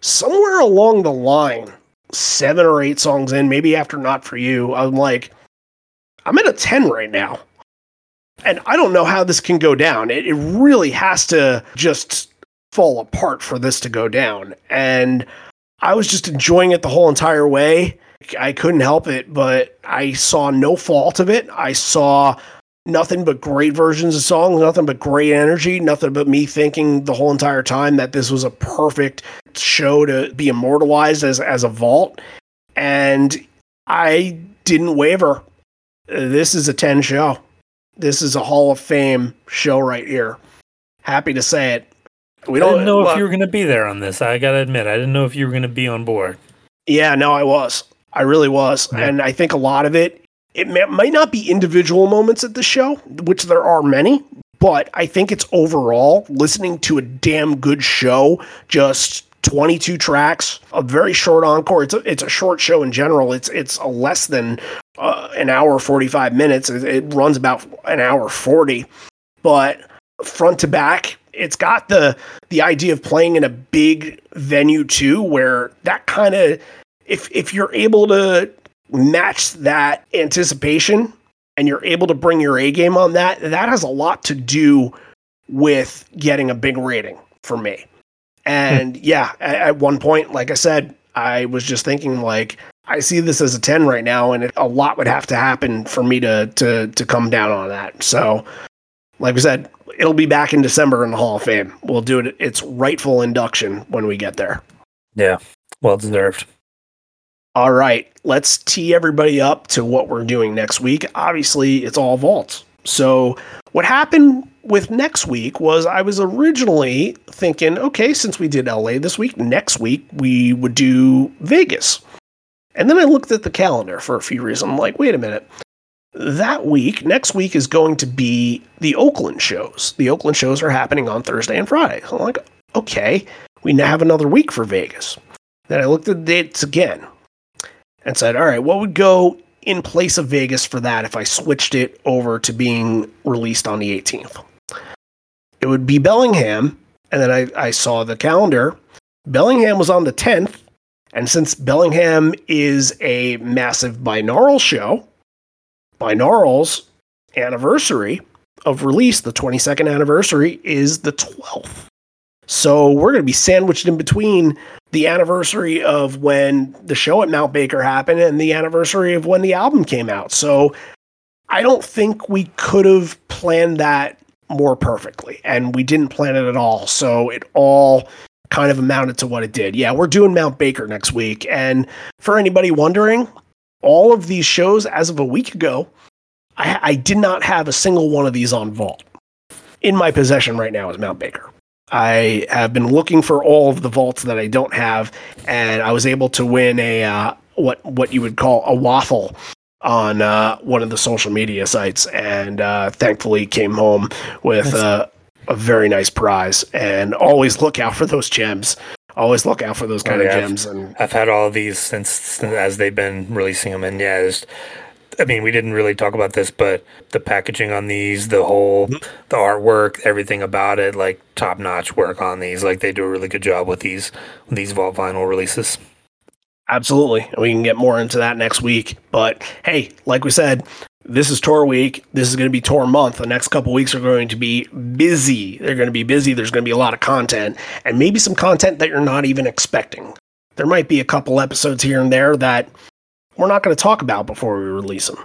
Somewhere along the line, seven or eight songs in, maybe after Not For You, I'm like, I'm at a 10 right now. And I don't know how this can go down. It, it really has to just fall apart for this to go down. And I was just enjoying it the whole entire way. I couldn't help it, but I saw no fault of it. I saw nothing but great versions of songs, nothing but great energy, nothing but me thinking the whole entire time that this was a perfect show to be immortalized as as a vault. And I didn't waver. This is a 10 show. This is a Hall of Fame show right here. Happy to say it. We I didn't know if you were going to be there on this. I got to admit, I didn't know if you were going to be on board. Yeah, no, I was. I really was. Yeah. And I think a lot of it, it may, might not be individual moments at the show, which there are many, but I think it's overall listening to a damn good show, just 22 tracks, a very short encore. It's a, it's a short show in general. It's it's a less than uh, an hour 45 minutes. It, it runs about an hour 40, but front to back, it's got the the idea of playing in a big venue too, where that kind of if if you're able to match that anticipation and you're able to bring your A game on that, that has a lot to do with getting a big rating for me. And hmm. yeah, at, at one point, like I said, I was just thinking like I see this as a 10 right now and it, a lot would have to happen for me to to to come down on that. So like I said, it'll be back in December in the Hall of Fame. We'll do it its rightful induction when we get there. Yeah, well deserved. All right, let's tee everybody up to what we're doing next week. Obviously, it's all vaults. So, what happened with next week was I was originally thinking, okay, since we did LA this week, next week we would do Vegas. And then I looked at the calendar for a few reasons. I'm like, wait a minute. That week, next week is going to be the Oakland shows. The Oakland shows are happening on Thursday and Friday. So I'm like, okay, we now have another week for Vegas. Then I looked at the dates again and said, all right, what would go in place of Vegas for that if I switched it over to being released on the 18th? it would be Bellingham. And then I, I saw the calendar. Bellingham was on the 10th. And since Bellingham is a massive binaural show, binaural's anniversary of release, the 22nd anniversary, is the 12th. So we're going to be sandwiched in between the anniversary of when the show at Mount Baker happened and the anniversary of when the album came out. So I don't think we could have planned that more perfectly, and we didn't plan it at all. So it all kind of amounted to what it did. Yeah, we're doing Mount Baker next week. And for anybody wondering, all of these shows as of a week ago, I, I did not have a single one of these on vault. In my possession right now is Mount Baker. I have been looking for all of the vaults that I don't have, and I was able to win a uh, what what you would call a waffle on uh, one of the social media sites, and uh, thankfully came home with a very nice prize. And always look out for those gems. Always look out for those kind Oh, of yeah. gems. And I've had all of these since, since as they've been releasing them, and yeah, it's, I mean, we didn't really talk about this, but the packaging on these, the whole, mm-hmm. the artwork, everything about it, like top notch work on these. Like they do a really good job with these these vault vinyl releases. Absolutely. We can get more into that next week. But hey, like we said, this is tour week. This is going to be tour month. The next couple weeks are going to be busy. They're going to be busy. There's going to be a lot of content and maybe some content that you're not even expecting. There might be a couple episodes here and there that we're not going to talk about before we release them.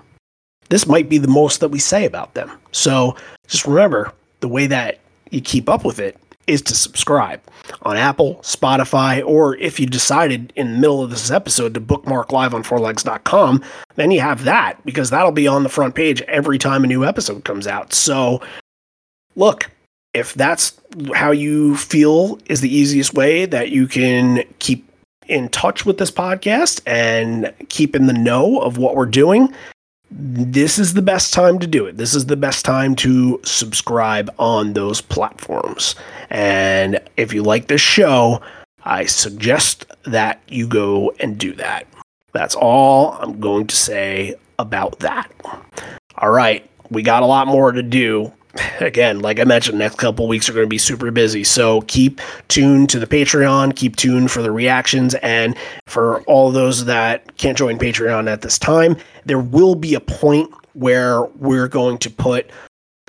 This might be the most that we say about them. So just remember the way that you keep up with it is to subscribe on Apple, Spotify, or if you decided in the middle of this episode to bookmark live on fourlegs.com, then you have that because that'll be on the front page every time a new episode comes out. So look, if that's how you feel is the easiest way that you can keep in touch with this podcast and keep in the know of what we're doing, this is the best time to do it. This is the best time to subscribe on those platforms. And if you like this show, I suggest that you go and do that. That's all I'm going to say about that. All right, we got a lot more to do. Again, like I mentioned, next couple weeks are going to be super busy. So keep tuned to the Patreon, keep tuned for the reactions, and for all those that can't join Patreon at this time, there will be a point where we're going to put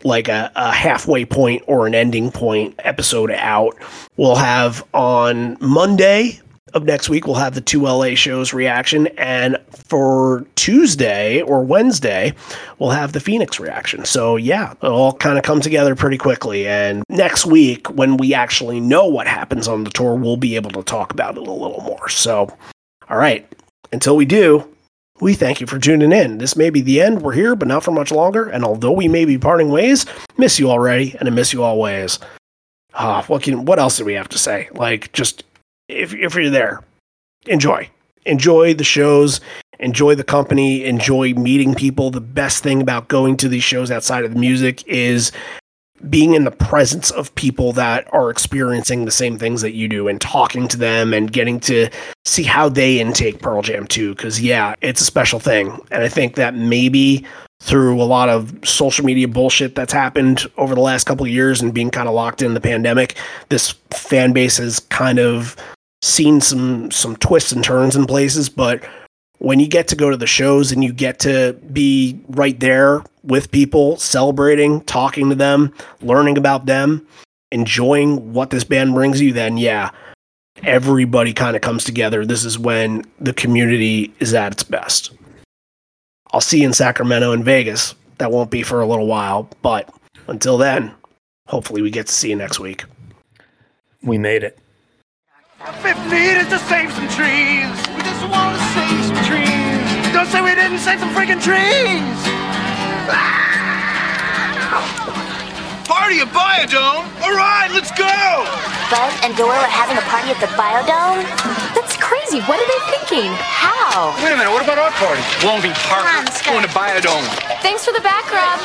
like a, a halfway point or an ending point episode out. We'll have on Monday of next week, we'll have the two LA shows reaction. And for Tuesday or Wednesday, we'll have the Phoenix reaction. So, yeah, it'll all kind of come together pretty quickly. And next week, when we actually know what happens on the tour, we'll be able to talk about it a little more. So, all right, until we do, we thank you for tuning in. This may be the end. We're here, but not for much longer. And although we may be parting ways, miss you already, and I miss you always. Ah, what can what else do we have to say? Like, just if if you're there, enjoy, enjoy the shows, enjoy the company, enjoy meeting people. The best thing about going to these shows outside of the music is being in the presence of people that are experiencing the same things that you do and talking to them and getting to see how they intake Pearl Jam too. Cause yeah, it's a special thing. And I think that maybe through a lot of social media bullshit that's happened over the last couple of years and being kind of locked in the pandemic, this fan base has kind of seen some some twists and turns in places, but when you get to go to the shows and you get to be right there with people, celebrating, talking to them, learning about them, enjoying what this band brings you, then yeah, everybody kind of comes together. This is when the community is at its best. I'll see you in Sacramento and Vegas. That won't be for a little while, but until then, hopefully we get to see you next week. We made it. 50 meters to save some trees. We just want to save some trees. Don't say we didn't save some freaking trees. Party at Biodome. All right, let's go. Buzz and Doyle are having a party at the Biodome? That's crazy. What are they thinking? How? Wait a minute, what about our party? Won't be Parker. Come on, Scott. Going to Biodome. Thanks for the back rub.